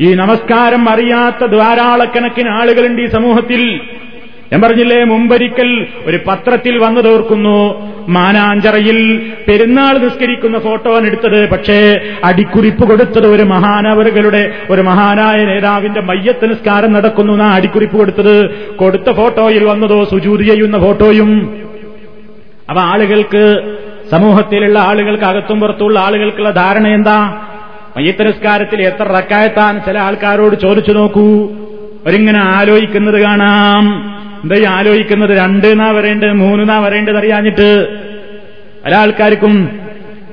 ഈ നമസ്കാരം അറിയാത്ത ധാരാളക്കണക്കിന് ആളുകളുണ്ട് ഈ സമൂഹത്തിൽ. ഞാൻ പറഞ്ഞില്ലേ മുമ്പൊരിക്കൽ ഒരു പത്രത്തിൽ വന്നു തോർക്കുന്നു മാനാഞ്ചറയിൽ പെരുന്നാൾ നിസ്കരിക്കുന്ന ഫോട്ടോ ആണ് എടുത്തത്. പക്ഷേ അടിക്കുറിപ്പ് കൊടുത്തത് ഒരു മഹാനവറുകളുടെ ഒരു മഹാനായ നേതാവിന്റെ മയ്യത്ത് നിസ്കാരം നടക്കുന്നു എന്നാ അടിക്കുറിപ്പ് കൊടുത്തത്. കൊടുത്ത ഫോട്ടോയിൽ വന്നതോ സുജൂതി ചെയ്യുന്ന ഫോട്ടോയും. അവ ആളുകൾക്ക് സമൂഹത്തിലുള്ള ആളുകൾക്ക് അകത്തും പുറത്തുള്ള ആളുകൾക്കുള്ള ധാരണ എന്താ? മയ്യത്ത് നിസ്കാരത്തിൽ എത്ര റക്കായത്താൻ ചില ആൾക്കാരോട് ചോദിച്ചു നോക്കൂ. അവരിങ്ങനെ ആലോചിക്കുന്നത് കാണാം. എന്താ ഈ ആലോചിക്കുന്നത്? രണ്ട് എന്നാ വരേണ്ടത് മൂന്ന് വരേണ്ടത് അറിയാഞ്ഞിട്ട് പല ആൾക്കാർക്കും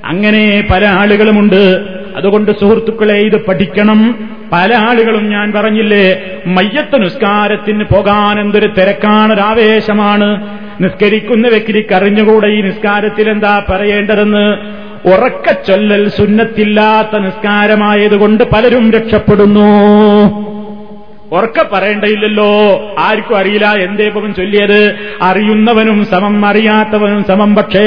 അങ്ങനെ പല ആളുകളുമുണ്ട്. അതുകൊണ്ട് സുഹൃത്തുക്കളെ ഇത് പഠിക്കണം. പല ആളുകളും ഞാൻ പറഞ്ഞില്ലേ മയ്യത്ത് നിസ്കാരത്തിന് പോകാൻ എന്തൊരു തിരക്കാണ് ഒരു ആവേശമാണ്. നിസ്കരിക്കുന്ന വ്യക്തിക്ക് അറിഞ്ഞുകൂടെ ഈ നിസ്കാരത്തിൽ എന്താ പറയേണ്ടതെന്ന്? ഉറക്കച്ചൊല്ലൽ സുന്നത്തില്ലാത്ത നിസ്കാരമായതുകൊണ്ട് പലരും രക്ഷപ്പെടുന്നു. ഉറക്ക പറയേണ്ടയില്ലല്ലോ ആർക്കും അറിയില്ല എന്തേ ഇപ്പം ചൊല്ലിയത്. അറിയുന്നവനും സമം അറിയാത്തവനും സമം പക്ഷേ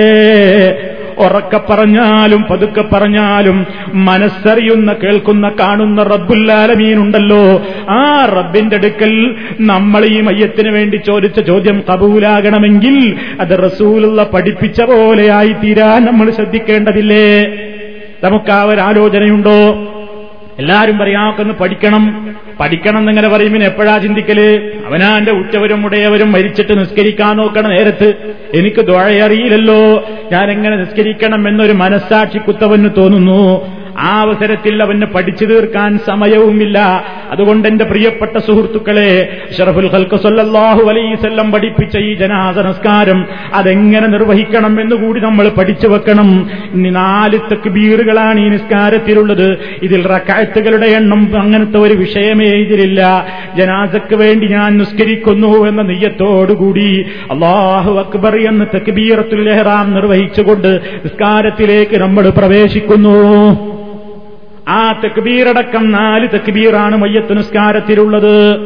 ഉറക്ക പറഞ്ഞാലും പതുക്കെ പറഞ്ഞാലും മനസ്സറിയുന്ന കേൾക്കുന്ന കാണുന്ന റബ്ബുല്ലാലമീനുണ്ടല്ലോ ആ റബ്ബിന്റെ അടുക്കൽ നമ്മൾ ഈ മയ്യത്തിന് വേണ്ടി ചോദിച്ച ചോദ്യം കബൂലാകണമെങ്കിൽ അത് റസൂലുള്ള പഠിപ്പിച്ച പോലെയായി തീരാൻ നമ്മൾ ശ്രദ്ധിക്കേണ്ടതില്ലേ? നമുക്ക് ആ ഒരു ആലോചനയുണ്ടോ? എല്ലാരും പറയാക്കൊന്ന് പഠിക്കണം. പഠിക്കണം എന്നിങ്ങനെ പറയുമ്പോൾ എപ്പോഴാ ചിന്തിക്കൽ? അവനാ എന്റെ ഉച്ചവരും ഉടയവരും മരിച്ചിട്ട് നിസ്കരിക്കാൻ നോക്കണ നേരത്ത് എനിക്ക് ദുഴയറിയില്ലല്ലോ ഞാൻ എങ്ങനെ നിസ്കരിക്കണം എന്നൊരു മനസ്സാക്ഷി കുത്തവന് തോന്നുന്നു. ആ അവസരത്തിൽ അവന് പഠിച്ചു തീർക്കാൻ സമയവുമില്ല. അതുകൊണ്ട് എന്റെ പ്രിയപ്പെട്ട സുഹൃത്തുക്കളെ ഷറഫുൽ ഹൽക്ക് സല്ലാഹു അലൈസല്ലം പഠിപ്പിച്ച ഈ ജനാസ നമസ്കാരം അതെങ്ങനെ നിർവഹിക്കണം എന്ന് കൂടി നമ്മൾ പഠിച്ചു വെക്കണം. ഇനി നാല് തക്ബീറുകളാണ് ഈ നിസ്കാരത്തിലുള്ളത്. ഇതിൽ റക്കായത്തുകളുടെ എണ്ണം അങ്ങനത്തെ ഒരു വിഷയമേ ഇതിലില്ല. ജനാസക്ക് വേണ്ടി ഞാൻ നിസ്കരിക്കുന്നു എന്ന നെയ്യത്തോടുകൂടി അള്ളാഹു അക്ബർ എന്ന് തക്ബീറത്തുൽ എഹ്റാം നിർവഹിച്ചുകൊണ്ട് നിസ്കാരത്തിലേക്ക് നമ്മൾ പ്രവേശിക്കുന്നു. ആ തെക്ബീറടക്കം നാല് തക്ബീറാണ് മയ്യത്ത് നിസ്കാരത്തിലുള്ളത്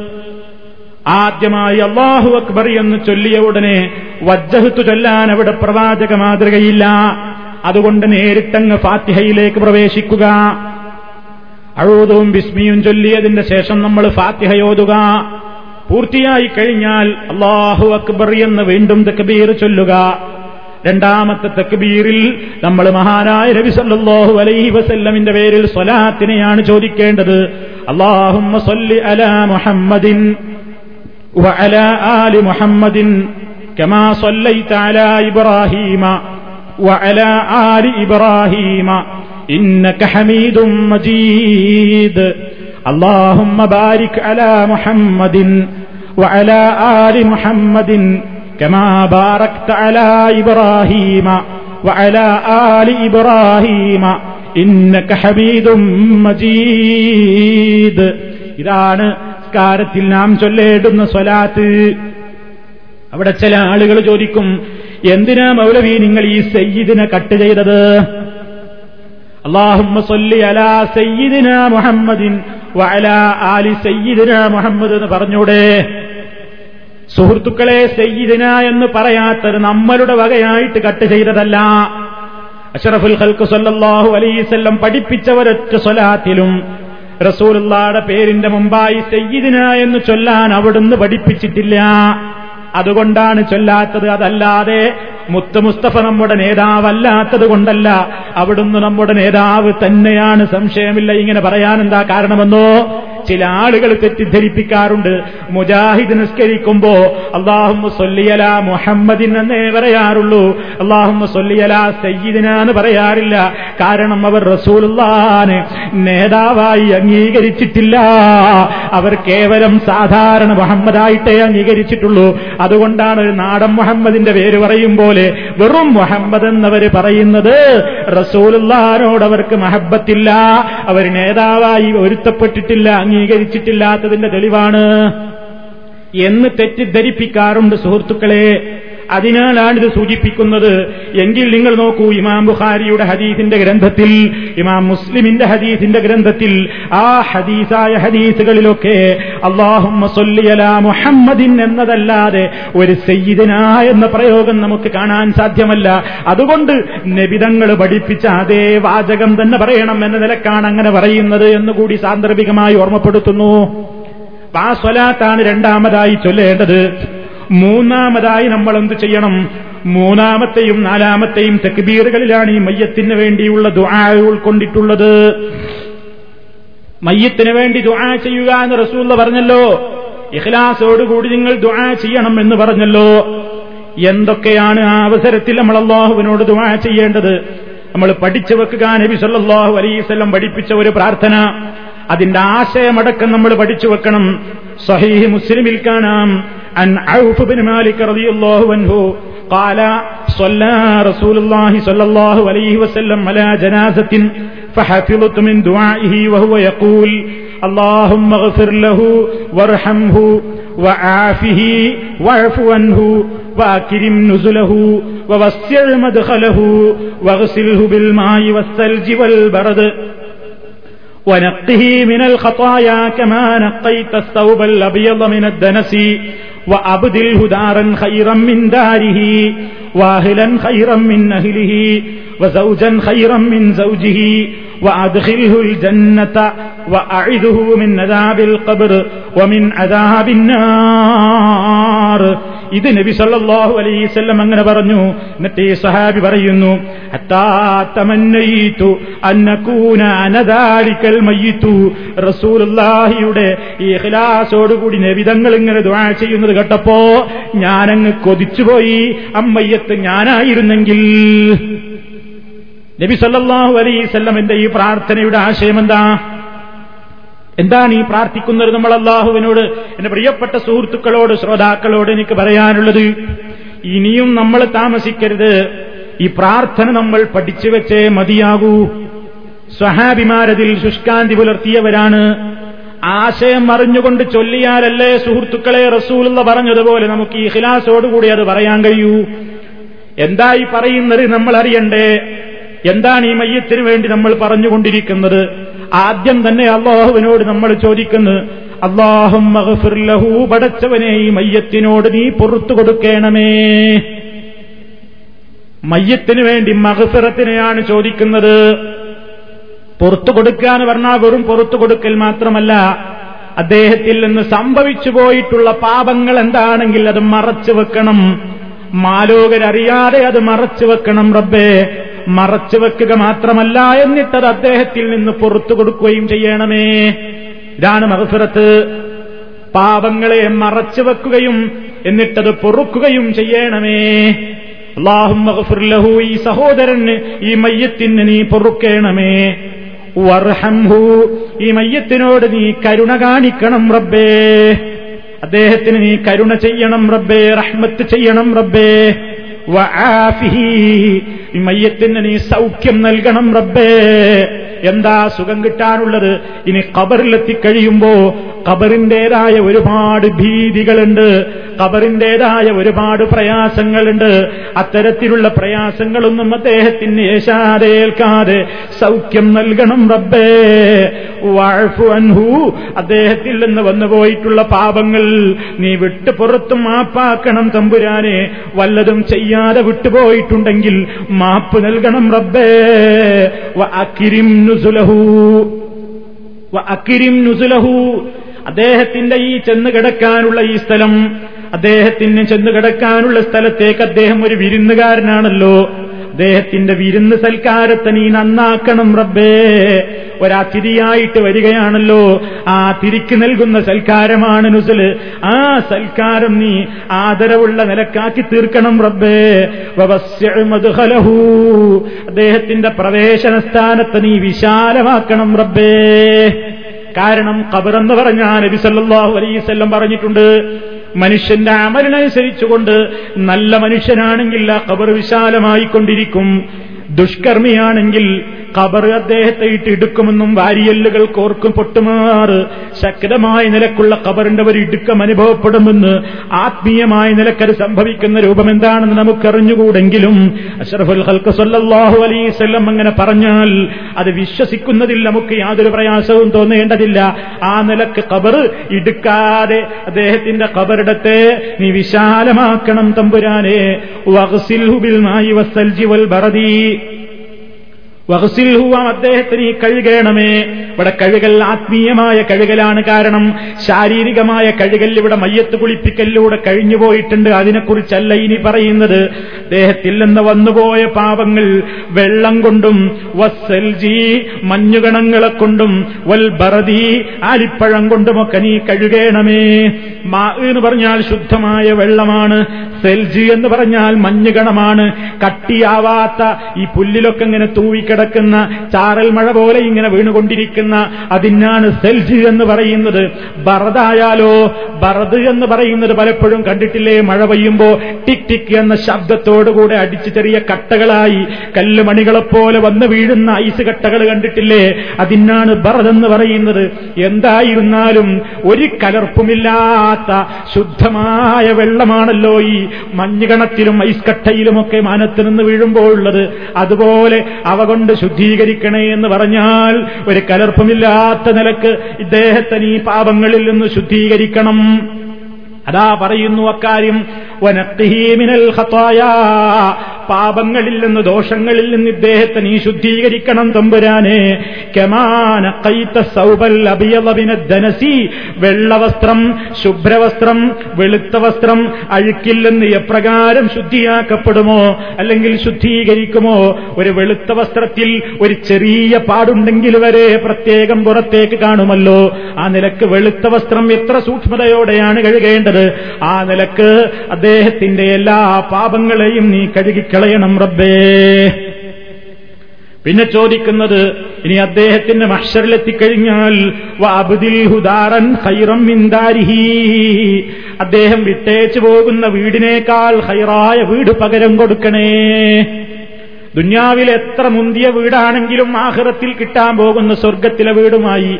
ആദ്യമായി അള്ളാഹു അക്ബർ എന്ന് ചൊല്ലിയ ഉടനെ വജ്ജഹത്തു ചൊല്ലാൻ അവിടെ പ്രവാചക മാതൃകയില്ല. അതുകൊണ്ട് നേരിട്ടങ്ങ് ഫാത്തിഹയിലേക്ക് പ്രവേശിക്കുക. അഴുതവും ബിസ്മിയും ചൊല്ലിയതിന്റെ ശേഷം നമ്മൾ ഫാത്തിഹയോതുക പൂർത്തിയായി കഴിഞ്ഞാൽ അള്ളാഹു അക്ബർ എന്ന് വീണ്ടും തക്ബീർ ചൊല്ലുക. രണ്ടാമത്തെ തക്ബീറിൽ നമ്മൾ മഹാനായ നബി സല്ലല്ലാഹു അലൈഹി വസല്ലമിന്റെ പേരിൽ സ്വലാത്തിനെയാണ് ചോദിക്കേണ്ടത് അള്ളാഹുമ്മ സല്ലി അലാ മുഹമ്മദിൻ وعلى آل محمد كما صليت على إبراهيم وعلى آل إبراهيم إنك حميد مجيد اللهم بارك على محمد وعلى آل محمد كما باركت على إبراهيم وعلى آل إبراهيم إنك حميد مجيد ഇതാണ് നിസ്കാരത്തിൽ നാം ചൊല്ലേണ്ടുന്ന സ്വലാത്ത് അവിടെ ചില ആളുകൾ ചോദിക്കും എന്തിനാ മൗലവി നിങ്ങൾ ഈ സയ്യിദിനെ കട്ട് ചെയ്തത് അള്ളാഹുമ്മ സൊല്ലി അലാ സയ്യിദിന മുഹമ്മദിൻ വഅല ആലി സയ്യിദിന മുഹമ്മദ് എന്ന് പറഞ്ഞൂടെ സുഹൃത്തുക്കളെ സയ്യിദിന എന്ന് പറയാത്തത് നമ്മളുടെ വകയായിട്ട് കട്ട് ചെയ്തതല്ല. അഷറഫുൽ ഹൽക്ക് സല്ലല്ലാഹു അലൈസല്ലം പഠിപ്പിച്ച ഒരൊറ്റ സ്വലാത്തിലും റസൂലുള്ളാടെ പേരിന്റെ മുമ്പായി സയ്യിദിന എന്ന് ചൊല്ലാൻ അവിടുന്ന് പഠിപ്പിച്ചിട്ടില്ല. അതുകൊണ്ടാണ് ചൊല്ലാത്തത്. അതല്ലാതെ മുത്ത് മുസ്തഫ നമ്മുടെ നേതാവല്ലാത്തത് കൊണ്ടല്ല. അവിടുന്ന് നമ്മുടെ നേതാവ് തന്നെയാണ് സംശയമില്ല. ഇങ്ങനെ പറയാൻ എന്താ കാരണമെന്നോ? ചില ആളുകൾ തെറ്റിദ്ധരിപ്പിക്കാറുണ്ട്. മുജാഹിദ് നിസ്കരിക്കുമ്പോ അള്ളാഹുമ്മ സൊല്ലിയല മുഹമ്മദിൻ എന്നേ പറയാറുള്ളൂ. അള്ളാഹുമ്മ സൊല്ലിയല സയ്യിദിന പറയാറില്ല. കാരണം അവർ റസൂലുള്ളാനെ നേതാവായി അംഗീകരിച്ചിട്ടില്ല. അവർ കേവലം സാധാരണ മുഹമ്മദായിട്ടേ അംഗീകരിച്ചിട്ടുള്ളൂ. അതുകൊണ്ടാണ് ഒരു നാടൻ മുഹമ്മദിന്റെ പേര് പറയും പോലെ വെറും മുഹമ്മദ് എന്നവര് പറയുന്നത് റസൂലുള്ളാനോട് അവർക്ക് മഹബത്തില്ല. അവർ നേതാവായി ഒരുത്തപ്പെട്ടിട്ടില്ല അംഗീകരിച്ചിട്ടില്ലാത്തതിന്റെ തെളിവാണ് എന്ന് തെറ്റിദ്ധരിപ്പിക്കാറുണ്ട് സുഹൃത്തുക്കളെ. അതിനാലാണ് ഇത് സൂചിപ്പിക്കുന്നത്. എങ്കിൽ നിങ്ങൾ നോക്കൂ ഇമാം ബുഖാരിയുടെ ഹദീസിന്റെ ഗ്രന്ഥത്തിൽ ഇമാം മുസ്ലിമിന്റെ ഹദീസിന്റെ ഗ്രന്ഥത്തിൽ ആ ഹദീസായ ഹദീസുകളിലൊക്കെ അള്ളാഹും മുഹമ്മദിൻ എന്നതല്ലാതെ ഒരു സയ്യിദന എന്ന പ്രയോഗം നമുക്ക് കാണാൻ സാധ്യമല്ല. അതുകൊണ്ട് നബിതങ്ങൾ പഠിപ്പിച്ച അതേ വാചകം തന്നെ പറയണം എന്ന നിലക്കാണ് അങ്ങനെ പറയുന്നത് എന്നുകൂടി സാന്ദർഭികമായി ഓർമ്മപ്പെടുത്തുന്നു. ആ സ്വലാത്താണ് രണ്ടാമതായി ചൊല്ലേണ്ടത്. മൂന്നാമതായി നമ്മൾ എന്ത് ചെയ്യണം? മൂന്നാമത്തെയും നാലാമത്തെയും തെക്ബീറുകളിലാണ് ഈ മയ്യത്തിന് വേണ്ടിയുള്ള ദുആ ഉൾക്കൊണ്ടിട്ടുള്ളത്. മയ്യത്തിന് വേണ്ടി ദുആ ചെയ്യുക എന്ന് റസൂല്ല പറഞ്ഞല്ലോ. ഇഖ്ലാസോടുകൂടി നിങ്ങൾ ദുആ ചെയ്യണം എന്ന് പറഞ്ഞല്ലോ. എന്തൊക്കെയാണ് ആ അവസരത്തിൽ നമ്മൾ അള്ളാഹുവിനോട് ദുആ ചെയ്യേണ്ടത്? നമ്മൾ പഠിച്ചു വെക്കുക നബി സല്ലല്ലാഹു അലൈവല്ലം പഠിപ്പിച്ച ഒരു പ്രാർത്ഥന. അതിന്റെ ആശയമടക്കം നമ്മൾ പഠിച്ചു വെക്കണം സഹീഹ് മുസ്ലിമിൽ കാണാം عن عوف بن مالك رضي الله عنه قال صلى رسول الله صلى الله عليه وسلم على جنازة فحفظت من دعائه وهو يقول اللهم اغفر له وارحمه وعافه واعف عنه واكرم نزله ووسع مدخله واغسله بالماء والثلج والبرد ونقه من الخطايا كما نقيت الثوب الأبيض من الدنس وأبدله دارا خيرا من داره واهلا خيرا من أهله وزوجا خيرا من زوجه وأدخله الجنة وأعذه من عذاب القبر ومن عذاب النار ഇത് നബി സല്ലാഹു അലൈഹി വസല്ലം അങ്ങനെ പറഞ്ഞു. എന്നിട്ട് ഈ സഹാബി പറയുന്നു റസൂലുള്ളാഹിയുടെ ഈ ഹിലാസോടുകൂടി നബിതങ്ങൾ ഇങ്ങനെ ദുആ ചെയ്യുന്നത് കേട്ടപ്പോ ഞാനങ്ങ് കൊതിച്ചുപോയി. അമ്മയ്യത്ത് ഞാനായിരുന്നെങ്കിൽ നബി സല്ലാഹു അലൈസല്ലമിന്റെ ഈ പ്രാർത്ഥനയുടെ ആശയം എന്താ? എന്താണ് ഈ പ്രാർത്ഥിക്കുന്നത് നമ്മൾ അള്ളാഹുവിനോട്? എന്റെ പ്രിയപ്പെട്ട സുഹൃത്തുക്കളോട് ശ്രോതാക്കളോട് എനിക്ക് പറയാനുള്ളത് ഇനിയും നമ്മൾ താമസിക്കരുത്. ഈ പ്രാർത്ഥന നമ്മൾ പഠിച്ചു വെച്ചേ മതിയാകൂ. സ്വഹാബിമാരതിൽ ശുഷ്കാന്തി പുലർത്തിയവരാണ്. ആശയം അറിഞ്ഞുകൊണ്ട് ചൊല്ലിയാലല്ലേ സുഹൃത്തുക്കളെ റസൂലുള്ള പറഞ്ഞതുപോലെ നമുക്ക് ഈ ഹിലാസോടുകൂടി അത് പറയാൻ കഴിയൂ. എന്തായി പറയുന്നത് നമ്മൾ അറിയണ്ടേ? എന്താണ് ഈ മയ്യത്തിന് വേണ്ടി നമ്മൾ പറഞ്ഞുകൊണ്ടിരിക്കുന്നത്? ആദ്യം തന്നെ അള്ളാഹുവിനോട് നമ്മൾ ചോദിക്കുന്നു അള്ളാഹും പടച്ചവനെ ഈ മയ്യത്തിനോട് നീ പുറത്തു കൊടുക്കണമേ. മയ്യത്തിനു വേണ്ടി മഹഫിറത്തിനെയാണ് ചോദിക്കുന്നത്. പുറത്തു കൊടുക്കുക എന്ന് പറഞ്ഞാൽ വെറും പുറത്തു കൊടുക്കൽ മാത്രമല്ല അദ്ദേഹത്തിൽ നിന്ന് സംഭവിച്ചു പോയിട്ടുള്ള പാപങ്ങൾ എന്താണെങ്കിൽ അത് മറച്ചു വെക്കണം. മാലോകരറിയാതെ അത് മറച്ചു വെക്കണം റബ്ബേ. മറച്ചു വെക്കുക മാത്രമല്ല എന്നിട്ടത് അദ്ദേഹത്തിൽ നിന്ന് പുറത്തു കൊടുക്കുകയും ചെയ്യണമേ. ഇതാണ് മഹഫിറത്ത്. പാപങ്ങളെ മറച്ചു വെക്കുകയും എന്നിട്ടത് പൊറുക്കുകയും ചെയ്യണമേ. അള്ളാഹും ലഹു ഈ സഹോദരന് ഈ മയ്യത്തിന് നീ പൊറുക്കേണമേ. വർഹംഹു ഈ മയ്യത്തിനോട് നീ കരുണ കാണിക്കണം റബ്ബേ. അദ്ദേഹത്തിന് നീ കരുണ ചെയ്യണം റബ്ബേ റഹ്മത്ത് ചെയ്യണം റബ്ബേ. മയ്യത്തിന് നീ സൗഖ്യം നൽകണം റബ്ബേ. എന്താ സുഖം കിട്ടാനുള്ളത്? ഇനി കബറിലെത്തിക്കഴിയുമ്പോ കബറിന്റേതായ ഒരുപാട് ഭീതികളുണ്ട്. കബറിന്റേതായ ഒരുപാട് പ്രയാസങ്ങളുണ്ട്. അത്തരത്തിലുള്ള പ്രയാസങ്ങളൊന്നും അദ്ദേഹത്തിന് ഏശാതെ ഏൽക്കാതെ സൗഖ്യം നൽകണം റബ്ബേ. വാഴ്ഫുഅൻഹു അദ്ദേഹത്തിൽ നിന്ന് വന്നുപോയിട്ടുള്ള പാപങ്ങൾ നീ വിട്ടു പുറത്തും മാപ്പാക്കണം തമ്പുരാനെ. വല്ലതും ചെയ്യാതെ വിട്ടുപോയിട്ടുണ്ടെങ്കിൽ മാപ്പ് നൽകണം റബ്ബേ. അക്കിരിം നുസുലഹു. നുസുലഹു. അദ്ദേഹത്തിന്റെ ഈ ചെന്ന് കിടക്കാനുള്ള ഈ സ്ഥലം അദ്ദേഹത്തിന് ചെന്ന് കിടക്കാനുള്ള സ്ഥലത്തേക്ക് അദ്ദേഹം ഒരു വിരുന്നുകാരനാണല്ലോ. അദ്ദേഹത്തിന്റെ വിരുന്ന് സൽക്കാരത്തെ നീ നന്നാക്കണം റബ്ബേ. ഒരതിഥിയായിട്ട് വരികയാണല്ലോ. ആ തിരിക്ക് നൽകുന്ന സൽക്കാരമാണ് നുസൽ ആ സൽക്കാരം നീ ആദരവുള്ള നിലക്കാക്കി തീർക്കണം റബ്ബേ. അദ്ദേഹത്തിന്റെ പ്രവേശന സ്ഥാനത്ത് നീ വിശാലമാക്കണം റബ്ബേ. കാരണം ഖബറെന്ന് പറഞ്ഞാൽ നബി സല്ലല്ലാഹു അലൈവല്ലം പറഞ്ഞിട്ടുണ്ട്. മനുഷ്യന്റെ അമലിനനുസരിച്ചുകൊണ്ട് നല്ല മനുഷ്യനാണെങ്കിൽ ആ കബർ വിശാലമായിക്കൊണ്ടിരിക്കും. ദുഷ്കർമ്മിയാണെങ്കിൽ ഖബർ അദ്ദേഹത്തെ ഇട്ട് ഇടുക്കുമെന്നും വാരിയല്ലുകൾ കോർക്കും പൊട്ടുമാറ് ശക്തമായ നിലക്കുള്ള ഖബറിന്റെ ഒരു ഇടുക്കം അനുഭവപ്പെടുമെന്ന് ആത്മീയമായ നിലക്കത് സംഭവിക്കുന്ന രൂപം എന്താണെന്ന് നമുക്കറിഞ്ഞുകൂടെങ്കിലും. അഷറഫുൽ ഹൽക്ക് സല്ലാഹു അലൈസ്വല്ലം അങ്ങനെ പറഞ്ഞാൽ അത് വിശ്വസിക്കുന്നതിൽ നമുക്ക് യാതൊരു പ്രയാസവും തോന്നേണ്ടതില്ല. ആ നിലയ്ക്ക് ഖബർ ഇടുക്കാതെ അദ്ദേഹത്തിന്റെ ഖബറിടത്തെ നീ വിശാലമാക്കണം തമ്പുരാനെ. വഹസിൽ വൽ ബറദീ. വഹസിൽഹുവാം അദ്ദേഹത്തിന് ഈ കഴുകേണമേ. ഇവിടെ കഴുകൽ ആത്മീയമായ കഴുകലാണ് കാരണം. ശാരീരികമായ കഴുകൽ ഇവിടെ മയ്യത്ത് കുളിപ്പിക്കലിലൂടെ കഴിഞ്ഞുപോയിട്ടുണ്ട് അതിനെക്കുറിച്ചല്ല ഇനി പറയുന്നത്. അദ്ദേഹത്തിൽ നിന്ന് വന്നുപോയ പാപങ്ങൾ വെള്ളം കൊണ്ടും വസ്സൽജി മഞ്ഞുകണങ്ങളെ കൊണ്ടും വൽ ബറതി ആലിപ്പഴം കൊണ്ടുമൊക്കെ നീ കഴുകേണമേ. മാ എന്ന് പറഞ്ഞാൽ ശുദ്ധമായ വെള്ളമാണ്. സെൽജി എന്ന് പറഞ്ഞാൽ മഞ്ഞുകണമാണ്. കട്ടിയാവാത്ത ഈ പുല്ലിലൊക്കെ ഇങ്ങനെ തൂവിക്കിടക്കുന്ന ചാറൽ മഴ പോലെ ഇങ്ങനെ വീണുകൊണ്ടിരിക്കുന്ന അതിനാണ് സെൽജ് എന്ന് പറയുന്നത്. ബറദായാലോ ബറദ് എന്ന് പറയുന്നത് പലപ്പോഴും കണ്ടിട്ടില്ലേ? മഴ പെയ്യുമ്പോ ടിക് ടിക് എന്ന ശബ്ദത്തോടുകൂടെ അടിച്ചു ചെറിയ കട്ടകളായി കല്ലുമണികളെപ്പോലെ വന്ന് വീഴുന്ന ഐസ് കട്ടകൾ കണ്ടിട്ടില്ലേ? അതിനാണ് ബറദെന്ന് പറയുന്നത്. എന്തായിരുന്നാലും ഒരു കലർപ്പുമില്ലാത്ത ശുദ്ധമായ വെള്ളമാണല്ലോ ഈ മഞ്ഞുകണത്തിലും ഐസ്കട്ടയിലുമൊക്കെ മാനത്ത് നിന്ന് വീഴുമ്പോൾ ഉള്ളത് അതുപോലെ അവ ശുദ്ധീകരിക്കണേ എന്ന് പറഞ്ഞാൽ ഒരു കലർപ്പമില്ലാത്ത നിലയ്ക്ക് ഇദ്ദേഹത്തെ ഈ പാപങ്ങളിൽ നിന്ന് ശുദ്ധീകരിക്കണം. അതാ പറയുന്നു അക്കാര്യം പാപങ്ങളിൽ നിന്ന് ദോഷങ്ങളിൽ നിന്ന് ഇദ്ദേഹത്തെ നീ ശുദ്ധീകരിക്കണം തമ്പുരാനെ. കമാന കൈത്ത സൗബൽ അഭിയലവിനധനസി വെള്ളവസ്ത്രം ശുഭ്രവസ്ത്രം വെളുത്ത വസ്ത്രം അഴുക്കില്ലെന്ന് എപ്രകാരം ശുദ്ധിയാക്കപ്പെടുമോ? അല്ലെങ്കിൽ ശുദ്ധീകരിക്കുമോ? ഒരു വെളുത്ത വസ്ത്രത്തിൽ ഒരു ചെറിയ പാടുണ്ടെങ്കിൽ വരെ പ്രത്യേകം പുറത്തേക്ക് കാണുമല്ലോ. ആ നിലയ്ക്ക് വെളുത്ത വസ്ത്രം എത്ര സൂക്ഷ്മതയോടെയാണ് കഴുകേണ്ടത്. ആ നിലയ്ക്ക് അദ്ദേഹത്തിന്റെ എല്ലാ പാപങ്ങളെയും നീ കഴുകിക്കളയണം റബ്ബേ പിന്നെ ചോദിക്കുന്നത് ഇനി അദ്ദേഹത്തിന്റെ മഷറിലെത്തിക്കഴിഞ്ഞാൽ. അദ്ദേഹം വിട്ടേച്ചു പോകുന്ന വീടിനേക്കാൾ ഹൈറായ വീട് പകരം കൊടുക്കണേ ദുന്യാവിൽ എത്ര മുന്തിയ വീടാണെങ്കിലും ആഹ്റത്തിൽ കിട്ടാൻ പോകുന്ന സ്വർഗത്തിലെ വീടുമായി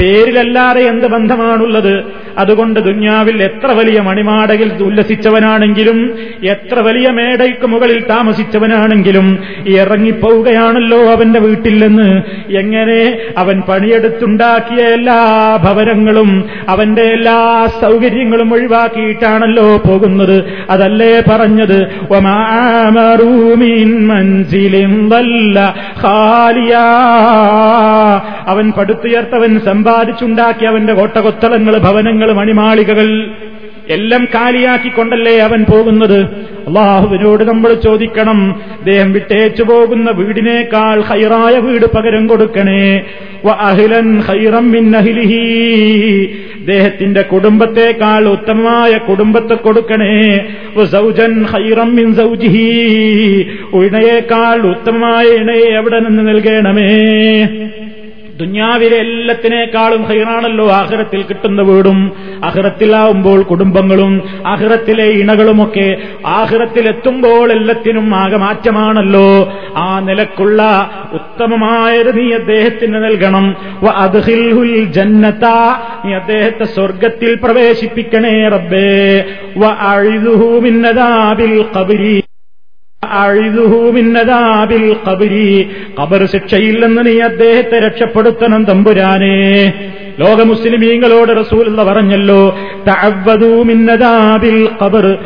പേരിലല്ലാതെ എന്ത് ബന്ധമാണുള്ളത്? അതുകൊണ്ട് ദുന്യാവിൽ എത്ര വലിയ മണിമാടയിൽ ഉല്ലസിച്ചവനാണെങ്കിലും എത്ര വലിയ മേടയ്ക്ക് മുകളിൽ താമസിച്ചവനാണെങ്കിലും ഇറങ്ങിപ്പോവുകയാണല്ലോ അവന്റെ വീട്ടിൽ നിന്ന് എങ്ങനെ അവൻ പണിയെടുത്തുണ്ടാക്കിയ എല്ലാ ഭവനങ്ങളും അവന്റെ എല്ലാ സൗകര്യങ്ങളും ഒഴിവാക്കിയിട്ടാണല്ലോ പോകുന്നത്. അതല്ലേ പറഞ്ഞത്? അവൻ പടുത്തുയർത്തവൻ സമ്പാദിച്ചുണ്ടാക്കി അവന്റെ കോട്ടകൊത്തളങ്ങൾ ഭവനങ്ങൾ മണിമാളികകൾ എല്ലാം കാലിയാക്കിക്കൊണ്ടല്ലേ അവൻ പോകുന്നത്? അള്ളാഹുവിനോട് നമ്മൾ ചോദിക്കണം അദ്ദേഹം വിട്ടേച്ചു പോകുന്ന വീടിനേക്കാൾ ഹൈറായ വീട് പകരം കൊടുക്കണേ. അഹിലൻ ഹൈറം മിൻ അഹിലിഹി. ദേഹത്തിന്റെ കുടുംബത്തെക്കാൾ ഉത്തമമായ കുടുംബത്തെ കൊടുക്കണേ. സൗജൻ ഹൈറം മിൻ സൗജിഹി. ഇണയേക്കാൾ ഉത്തമമായ ഇണയെ എവിടെ നിന്ന് നൽകണമേ? ദുന്യാവിലെ എല്ലാത്തിനേക്കാളും ഹൈറാണല്ലോ ആഹ്റത്തിൽ കിട്ടുന്ന വീടും. ആഹ്റത്തിലാവുമ്പോൾ കുടുംബങ്ങളും ആഹ്റത്തിലെ ഇണകളുമൊക്കെ ആഹ്റത്തിലെത്തുമ്പോൾ എല്ലാത്തിനും ആകെ മാറ്റമാണല്ലോ. ആ നിലക്കുള്ള ഉത്തമമായത് നീ അദ്ദേഹത്തിന് നൽകണം. അദ്ഹിൽഹുൽ അദ്ഖിൽഹുൽ ജന്നത നീ അദ്ദേഹത്തെ സ്വർഗത്തിൽ പ്രവേശിപ്പിക്കണേ റബ്ബേ. വ അദാബിൽ ഖബ്രി. ഖബർ ശിക്ഷയിൽ നിന്ന് നീ അദ്ദേഹത്തെ രക്ഷപ്പെടുത്തണം തമ്പുരാനെ. ലോക മുസ്ലിമീങ്ങളോട് റസൂൽ പറഞ്ഞല്ലോ ഖബർ.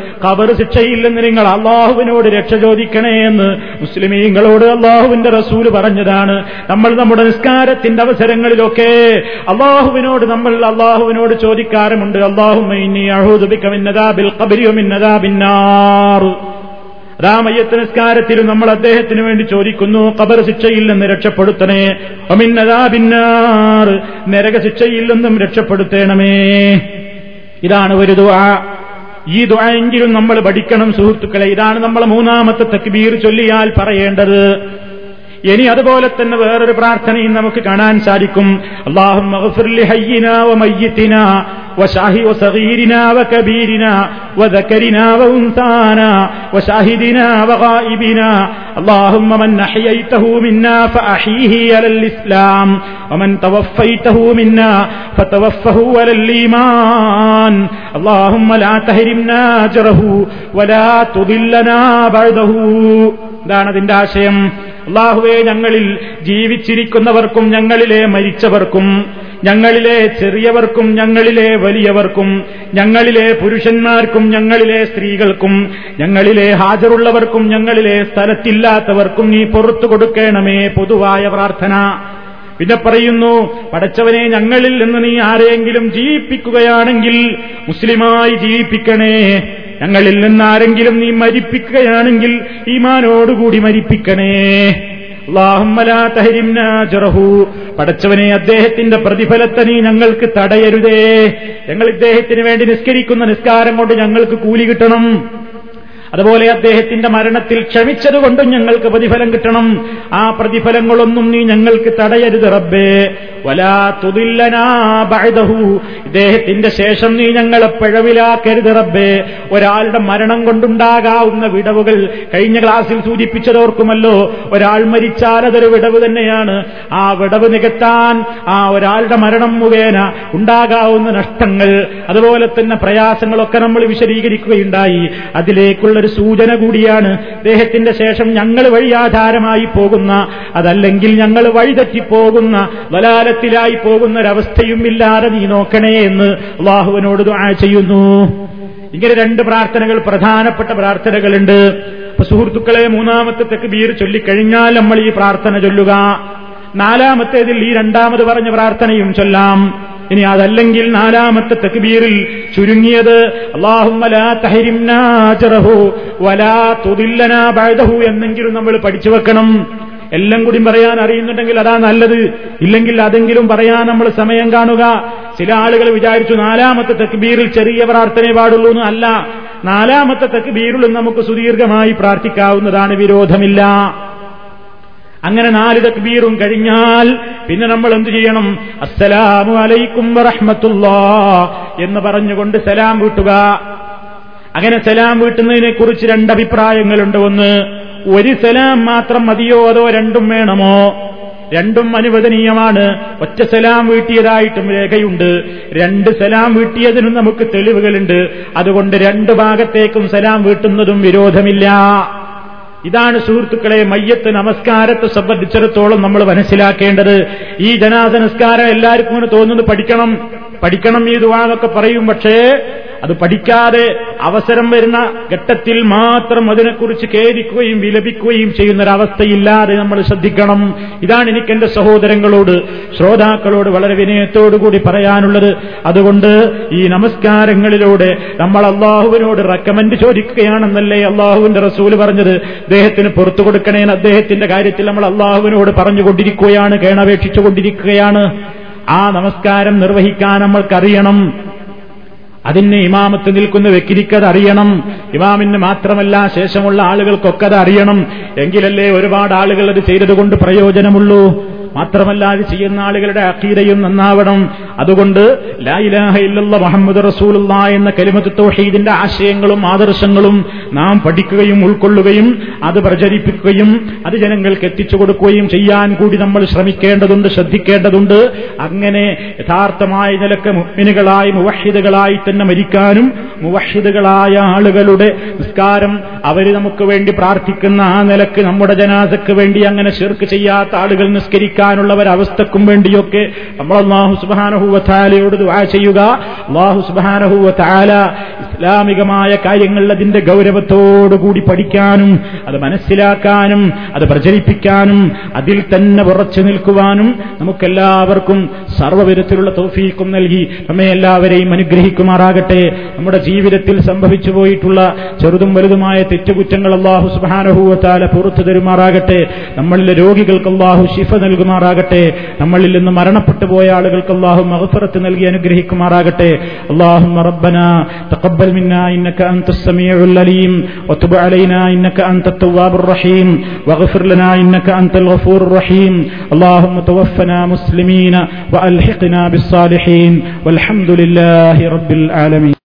ശിക്ഷയിൽ നിന്ന് നിങ്ങൾ അള്ളാഹുവിനോട് രക്ഷ ചോദിക്കണേ എന്ന് മുസ്ലിമീങ്ങളോട് അള്ളാഹുവിന്റെ റസൂൽ പറഞ്ഞതാണ്. നമ്മൾ നമ്മുടെ നിസ്കാരത്തിന്റെ അവസരങ്ങളിലൊക്കെ അള്ളാഹുവിനോട് നമ്മൾ അള്ളാഹുവിനോട് ചോദിക്കാറുമുണ്ട്. ഖബരിയുമിന്നദാബിന്നാർ രാമയ്യത്ത് നിസ്കാരത്തിലും നമ്മൾ അദ്ദേഹത്തിന് വേണ്ടി ചോദിക്കുന്നു കബർ ശിക്ഷയിൽ നിന്ന് രക്ഷപ്പെടുത്തണേ. ഒമിന്നതാ നരക ശിക്ഷയിൽ നിന്നും രക്ഷപ്പെടുത്തേണമേ. ഇതാണ് ഒരു ദുആ. ഈ ദുവായെങ്കിലും നമ്മൾ പഠിക്കണം സുഹൃത്തുക്കളെ. ഇതാണ് നമ്മൾ മൂന്നാമത്തെ തക്ബീർ ചൊല്ലിയാൽ പറയേണ്ടത്. ഇനി അതുപോലെ തന്നെ വേറൊരു പ്രാർത്ഥനയും നമുക്ക് കാണാൻ സാധിക്കും അള്ളാഹും وشاهي وصغيرنا وكبيرنا وذكرنا وانثانا وشاهدنا وغائبنا اللهم من احييته منا فاحيه على الاسلام ومن توفيته منا فتوفه على الايمان اللهم لا تهرمنا اجره ولا تضلنا بعده ഇതാണ് അതിന്റെ ആശയം അള്ളാഹുവെ ഞങ്ങളിൽ ജീവിച്ചിരിക്കുന്നവർക്കും ഞങ്ങളിലെ മരിച്ചവർക്കും ഞങ്ങളിലെ ചെറിയവർക്കും ഞങ്ങളിലെ വലിയവർക്കും ഞങ്ങളിലെ പുരുഷന്മാർക്കും ഞങ്ങളിലെ സ്ത്രീകൾക്കും ഞങ്ങളിലെ ഹാജറുള്ളവർക്കും ഞങ്ങളിലെ സ്ഥലത്തില്ലാത്തവർക്കും നീ പുറത്തു കൊടുക്കണമേ പൊതുവായ പ്രാർത്ഥന. പിന്നെ പറയുന്നു പടച്ചവനെ ഞങ്ങളിൽ നിന്ന് നീ ആരെയെങ്കിലും ജീവിപ്പിക്കുകയാണെങ്കിൽ മുസ്ലിമായി ജീവിപ്പിക്കണേ. ഞങ്ങളിൽ നിന്നാരെങ്കിലും നീ മരിപ്പിക്കുകയാണെങ്കിൽ ഈമാനോടുകൂടി മരിപ്പിക്കണേ. പടച്ചവനെ അദ്ദേഹത്തിന്റെ പ്രതിഫലത്തെ നീ ഞങ്ങൾക്ക് തടയരുതേ. ഞങ്ങൾ ഇദ്ദേഹത്തിന് വേണ്ടി നിസ്കരിക്കുന്ന നിസ്കാരം കൊണ്ട് ഞങ്ങൾക്ക് കൂലി കിട്ടണം. അതുപോലെ അദ്ദേഹത്തിന്റെ മരണത്തിൽ ക്ഷമിച്ചതുകൊണ്ടും ഞങ്ങൾക്ക് പ്രതിഫലം കിട്ടണം. ആ പ്രതിഫലങ്ങളൊന്നും നീ ഞങ്ങൾക്ക് തടയരുത് റബ്ബേ. വലാ തുതില്ലനാഹു ഇദ്ദേഹത്തിന്റെ ശേഷം നീ ഞങ്ങളെ പിഴവിലാക്കരുത് റബ്ബേ. ഒരാളുടെ മരണം കൊണ്ടുണ്ടാകാവുന്ന വിടവുകൾ കഴിഞ്ഞ ക്ലാസ്സിൽ സൂചിപ്പിച്ചതോർക്കുമല്ലോ. ഒരാൾ മരിച്ചാൽ അതൊരു വിടവ് തന്നെയാണ്. ആ വിടവ് നികത്താൻ ആ ഒരാളുടെ മരണം മുഖേന ഉണ്ടാകാവുന്ന നഷ്ടങ്ങൾ അതുപോലെ തന്നെ പ്രയാസങ്ങളൊക്കെ നമ്മൾ വിശദീകരിക്കുകയുണ്ടായി. അതിലേക്കുള്ള ഒരു സൂചന കൂടിയാണ്. അദ്ദേഹത്തിന്റെ ശേഷം ഞങ്ങൾ വഴിയാധാരമായി പോകുന്ന അതല്ലെങ്കിൽ ഞങ്ങൾ വഴിതെറ്റിപ്പോകുന്ന വലാലത്തിലായി പോകുന്ന ഒരവസ്ഥയും ഇല്ലാതെ നീ നോക്കണേ എന്ന് അള്ളാഹുവിനോട് ദുആ ചെയ്യുന്നു. ഇങ്ങനെ രണ്ട് പ്രാർത്ഥനകൾ പ്രധാനപ്പെട്ട പ്രാർത്ഥനകളുണ്ട്. അപ്പൊ സുഹൃത്തുക്കളെ മൂന്നാമത്തെ തെക്കുബീർ ചൊല്ലിക്കഴിഞ്ഞാൽ നമ്മൾ ഈ പ്രാർത്ഥന ചൊല്ലുക. നാലാമത്തേതിൽ ഈ രണ്ടാമത് പറഞ്ഞ പ്രാർത്ഥനയും ചൊല്ലാം. ഇനി അതല്ലെങ്കിൽ നാലാമത്തെ തക്ബീറിൽ ചുരുങ്ങിയത് അള്ളാഹു എന്നെങ്കിലും നമ്മൾ പഠിച്ചു വെക്കണം. എല്ലാം കൂടി പറയാൻ അറിയുന്നുണ്ടെങ്കിൽ അതാ നല്ലത്. ഇല്ലെങ്കിൽ അതെങ്കിലും പറയാൻ നമ്മൾ സമയം കാണുക. ചില ആളുകൾ വിചാരിച്ചു നാലാമത്തെ തക്ബീറിൽ ചെറിയ പ്രാർത്ഥനയെ പാടുള്ളൂ എന്ന് അല്ല. നാലാമത്തെ തക്ബീറിലും നമുക്ക് സുദീർഘമായി പ്രാർത്ഥിക്കാവുന്നതാണ് വിരോധമില്ല. അങ്ങനെ നാല് തക്ബീറും കഴിഞ്ഞാൽ പിന്നെ നമ്മൾ എന്ത് ചെയ്യണം? അസ്സലാമു അലൈക്കും വറഹ്മത്തുള്ളാ എന്ന് പറഞ്ഞുകൊണ്ട് സലാം വീട്ടുക. അങ്ങനെ സലാം വീട്ടുന്നതിനെ കുറിച്ച് രണ്ടഭിപ്രായങ്ങളുണ്ട്. ഒന്ന് ഒരു സലാം മാത്രം മതിയോ അതോ രണ്ടും വേണമോ? രണ്ടും അനുവദനീയമാണ്. ഒറ്റ സലാം വീട്ടിയതായിട്ടും രേഖയുണ്ട്. രണ്ട് സലാം വീട്ടിയതിനും നമുക്ക് തെളിവുകളുണ്ട്. അതുകൊണ്ട് രണ്ട് ഭാഗത്തേക്കും സലാം വീട്ടുന്നതും വിരോധമില്ല. ഇതാണ് സുഹൃത്തുക്കളെ മയ്യത്ത് നമസ്കാരത്തെ സംബന്ധിച്ചിടത്തോളം നമ്മൾ മനസ്സിലാക്കേണ്ടത്. ഈ ജനാസ നമസ്കാരം എല്ലാവർക്കും ഇങ്ങനെ തോന്നുന്നു പഠിക്കണം പഠിക്കണം ഈ ദുവാന്നൊക്കെ പറയും. പക്ഷേ അത് പഠിക്കാതെ അവസരം വരുന്ന ഘട്ടത്തിൽ മാത്രം അതിനെക്കുറിച്ച് ഖേദിക്കുകയും വിലപിക്കുകയും ചെയ്യുന്ന ഒരവസ്ഥയില്ലാതെ നമ്മൾ ശ്രദ്ധിക്കണം. ഇതാണ് എനിക്ക് എന്റെ സഹോദരങ്ങളോട് ശ്രോതാക്കളോട് വളരെ വിനയത്തോടുകൂടി പറയാനുള്ളത്. അതുകൊണ്ട് ഈ നമസ്കാരങ്ങളിലൂടെ നമ്മൾ അള്ളാഹുവിനോട് റെക്കമെൻഡ് ചോദിക്കുകയാണെന്നല്ലേ അള്ളാഹുവിന്റെ റസൂൽ പറഞ്ഞത്? അദ്ദേഹത്തിന് പുറത്തു കൊടുക്കണേന്ന് അദ്ദേഹത്തിന്റെ കാര്യത്തിൽ നമ്മൾ അള്ളാഹുവിനോട് പറഞ്ഞുകൊണ്ടിരിക്കുകയാണ് കേണപേക്ഷിച്ചുകൊണ്ടിരിക്കുകയാണ്. ആ നമസ്കാരം നിർവഹിക്കാൻ നമ്മൾക്കറിയണം. അതിന് ഇമാമത്ത് നിൽക്കുന്ന വ്യക്തിക്കത് അറിയണം ഇമാമിന് മാത്രമല്ല ശേഷമുള്ള ആളുകൾക്കൊക്കെ അത് അറിയണം എങ്കിലല്ലേ ഒരുപാട് ആളുകൾ അത് ചെയ്തതുകൊണ്ട് പ്രയോജനമുള്ളൂ. മാത്രമല്ല അത് ചെയ്യുന്ന ആളുകളുടെ അക്കീരയും നന്നാവണം. അതുകൊണ്ട് ലായിലാഹ മുഹമ്മദ് റസൂലുള്ള എന്ന കലിമത്ത് തൗഹീദിന്റെ ആശയങ്ങളും ആദർശങ്ങളും നാം പഠിക്കുകയും ഉൾക്കൊള്ളുകയും അത് പ്രചരിപ്പിക്കുകയും അത് ജനങ്ങൾക്ക് എത്തിച്ചു കൊടുക്കുകയും ചെയ്യാൻ കൂടി നമ്മൾ ശ്രമിക്കേണ്ടതുണ്ട് ശ്രദ്ധിക്കേണ്ടതുണ്ട്. അങ്ങനെ യഥാർത്ഥമായ നിലയ്ക്ക് മുഹ്മിനുകളായി മുവഹിദുകളായി തന്നെ മരിക്കാനും മുവഹിദുകളായ ആളുകളുടെ നിസ്കാരം അവർ നമുക്ക് വേണ്ടി പ്രാർത്ഥിക്കുന്ന ആ നിലയ്ക്ക് നമ്മുടെ ജനാസക്ക് വേണ്ടി അങ്ങനെ ശിർക്ക് ചെയ്യാത്ത ആളുകൾ നിസ്കരിക്കാനുള്ള ഒരവസ്ഥക്കും വേണ്ടിയൊക്കെ നമ്മൾ അള്ളാഹു സുബാനഹുവത്താലയോട് ദുആ ചെയ്യുക. അള്ളാഹു സുബാനഹുവ താല ഇസ്ലാമികമായ കാര്യങ്ങൾ അതിന്റെ ഗൗരവത്തോടുകൂടി പഠിക്കാനും അത് മനസ്സിലാക്കാനും അത് പ്രചരിപ്പിക്കാനും അതിൽ തന്നെ ഉറച്ചു നിൽക്കുവാനും നമുക്കെല്ലാവർക്കും സർവവിധത്തിലുള്ള തോഫീക്കും നൽകി നമ്മെ എല്ലാവരെയും അനുഗ്രഹിക്കുമാറാകട്ടെ. നമ്മുടെ ജീവിതത്തിൽ സംഭവിച്ചു പോയിട്ടുള്ള ചെറുതും വലുതുമായ തെറ്റുകുറ്റങ്ങൾ അള്ളാഹു സുബാനഹുവ താല പുറത്തു തരുമാറാകട്ടെ. നമ്മളിലെ രോഗികൾക്ക് അള്ളാഹു ശിഫ നൽകുമാറാകട്ടെ. നമ്മളിൽ നിന്ന് മരണപ്പെട്ടു പോയ ആളുകൾക്ക് അള്ളാഹു മഹഫറത്ത് നൽകി അനുഗ്രഹിക്കുമാറാകട്ടെ അള്ളാഹു ربنا تقبل منا إنك أنت السميع العليم وتب علينا إنك أنت التواب الرحيم واغفر لنا إنك أنت الغفور الرحيم اللهم توفنا مسلمين وألحقنا بالصالحين والحمد لله رب العالمين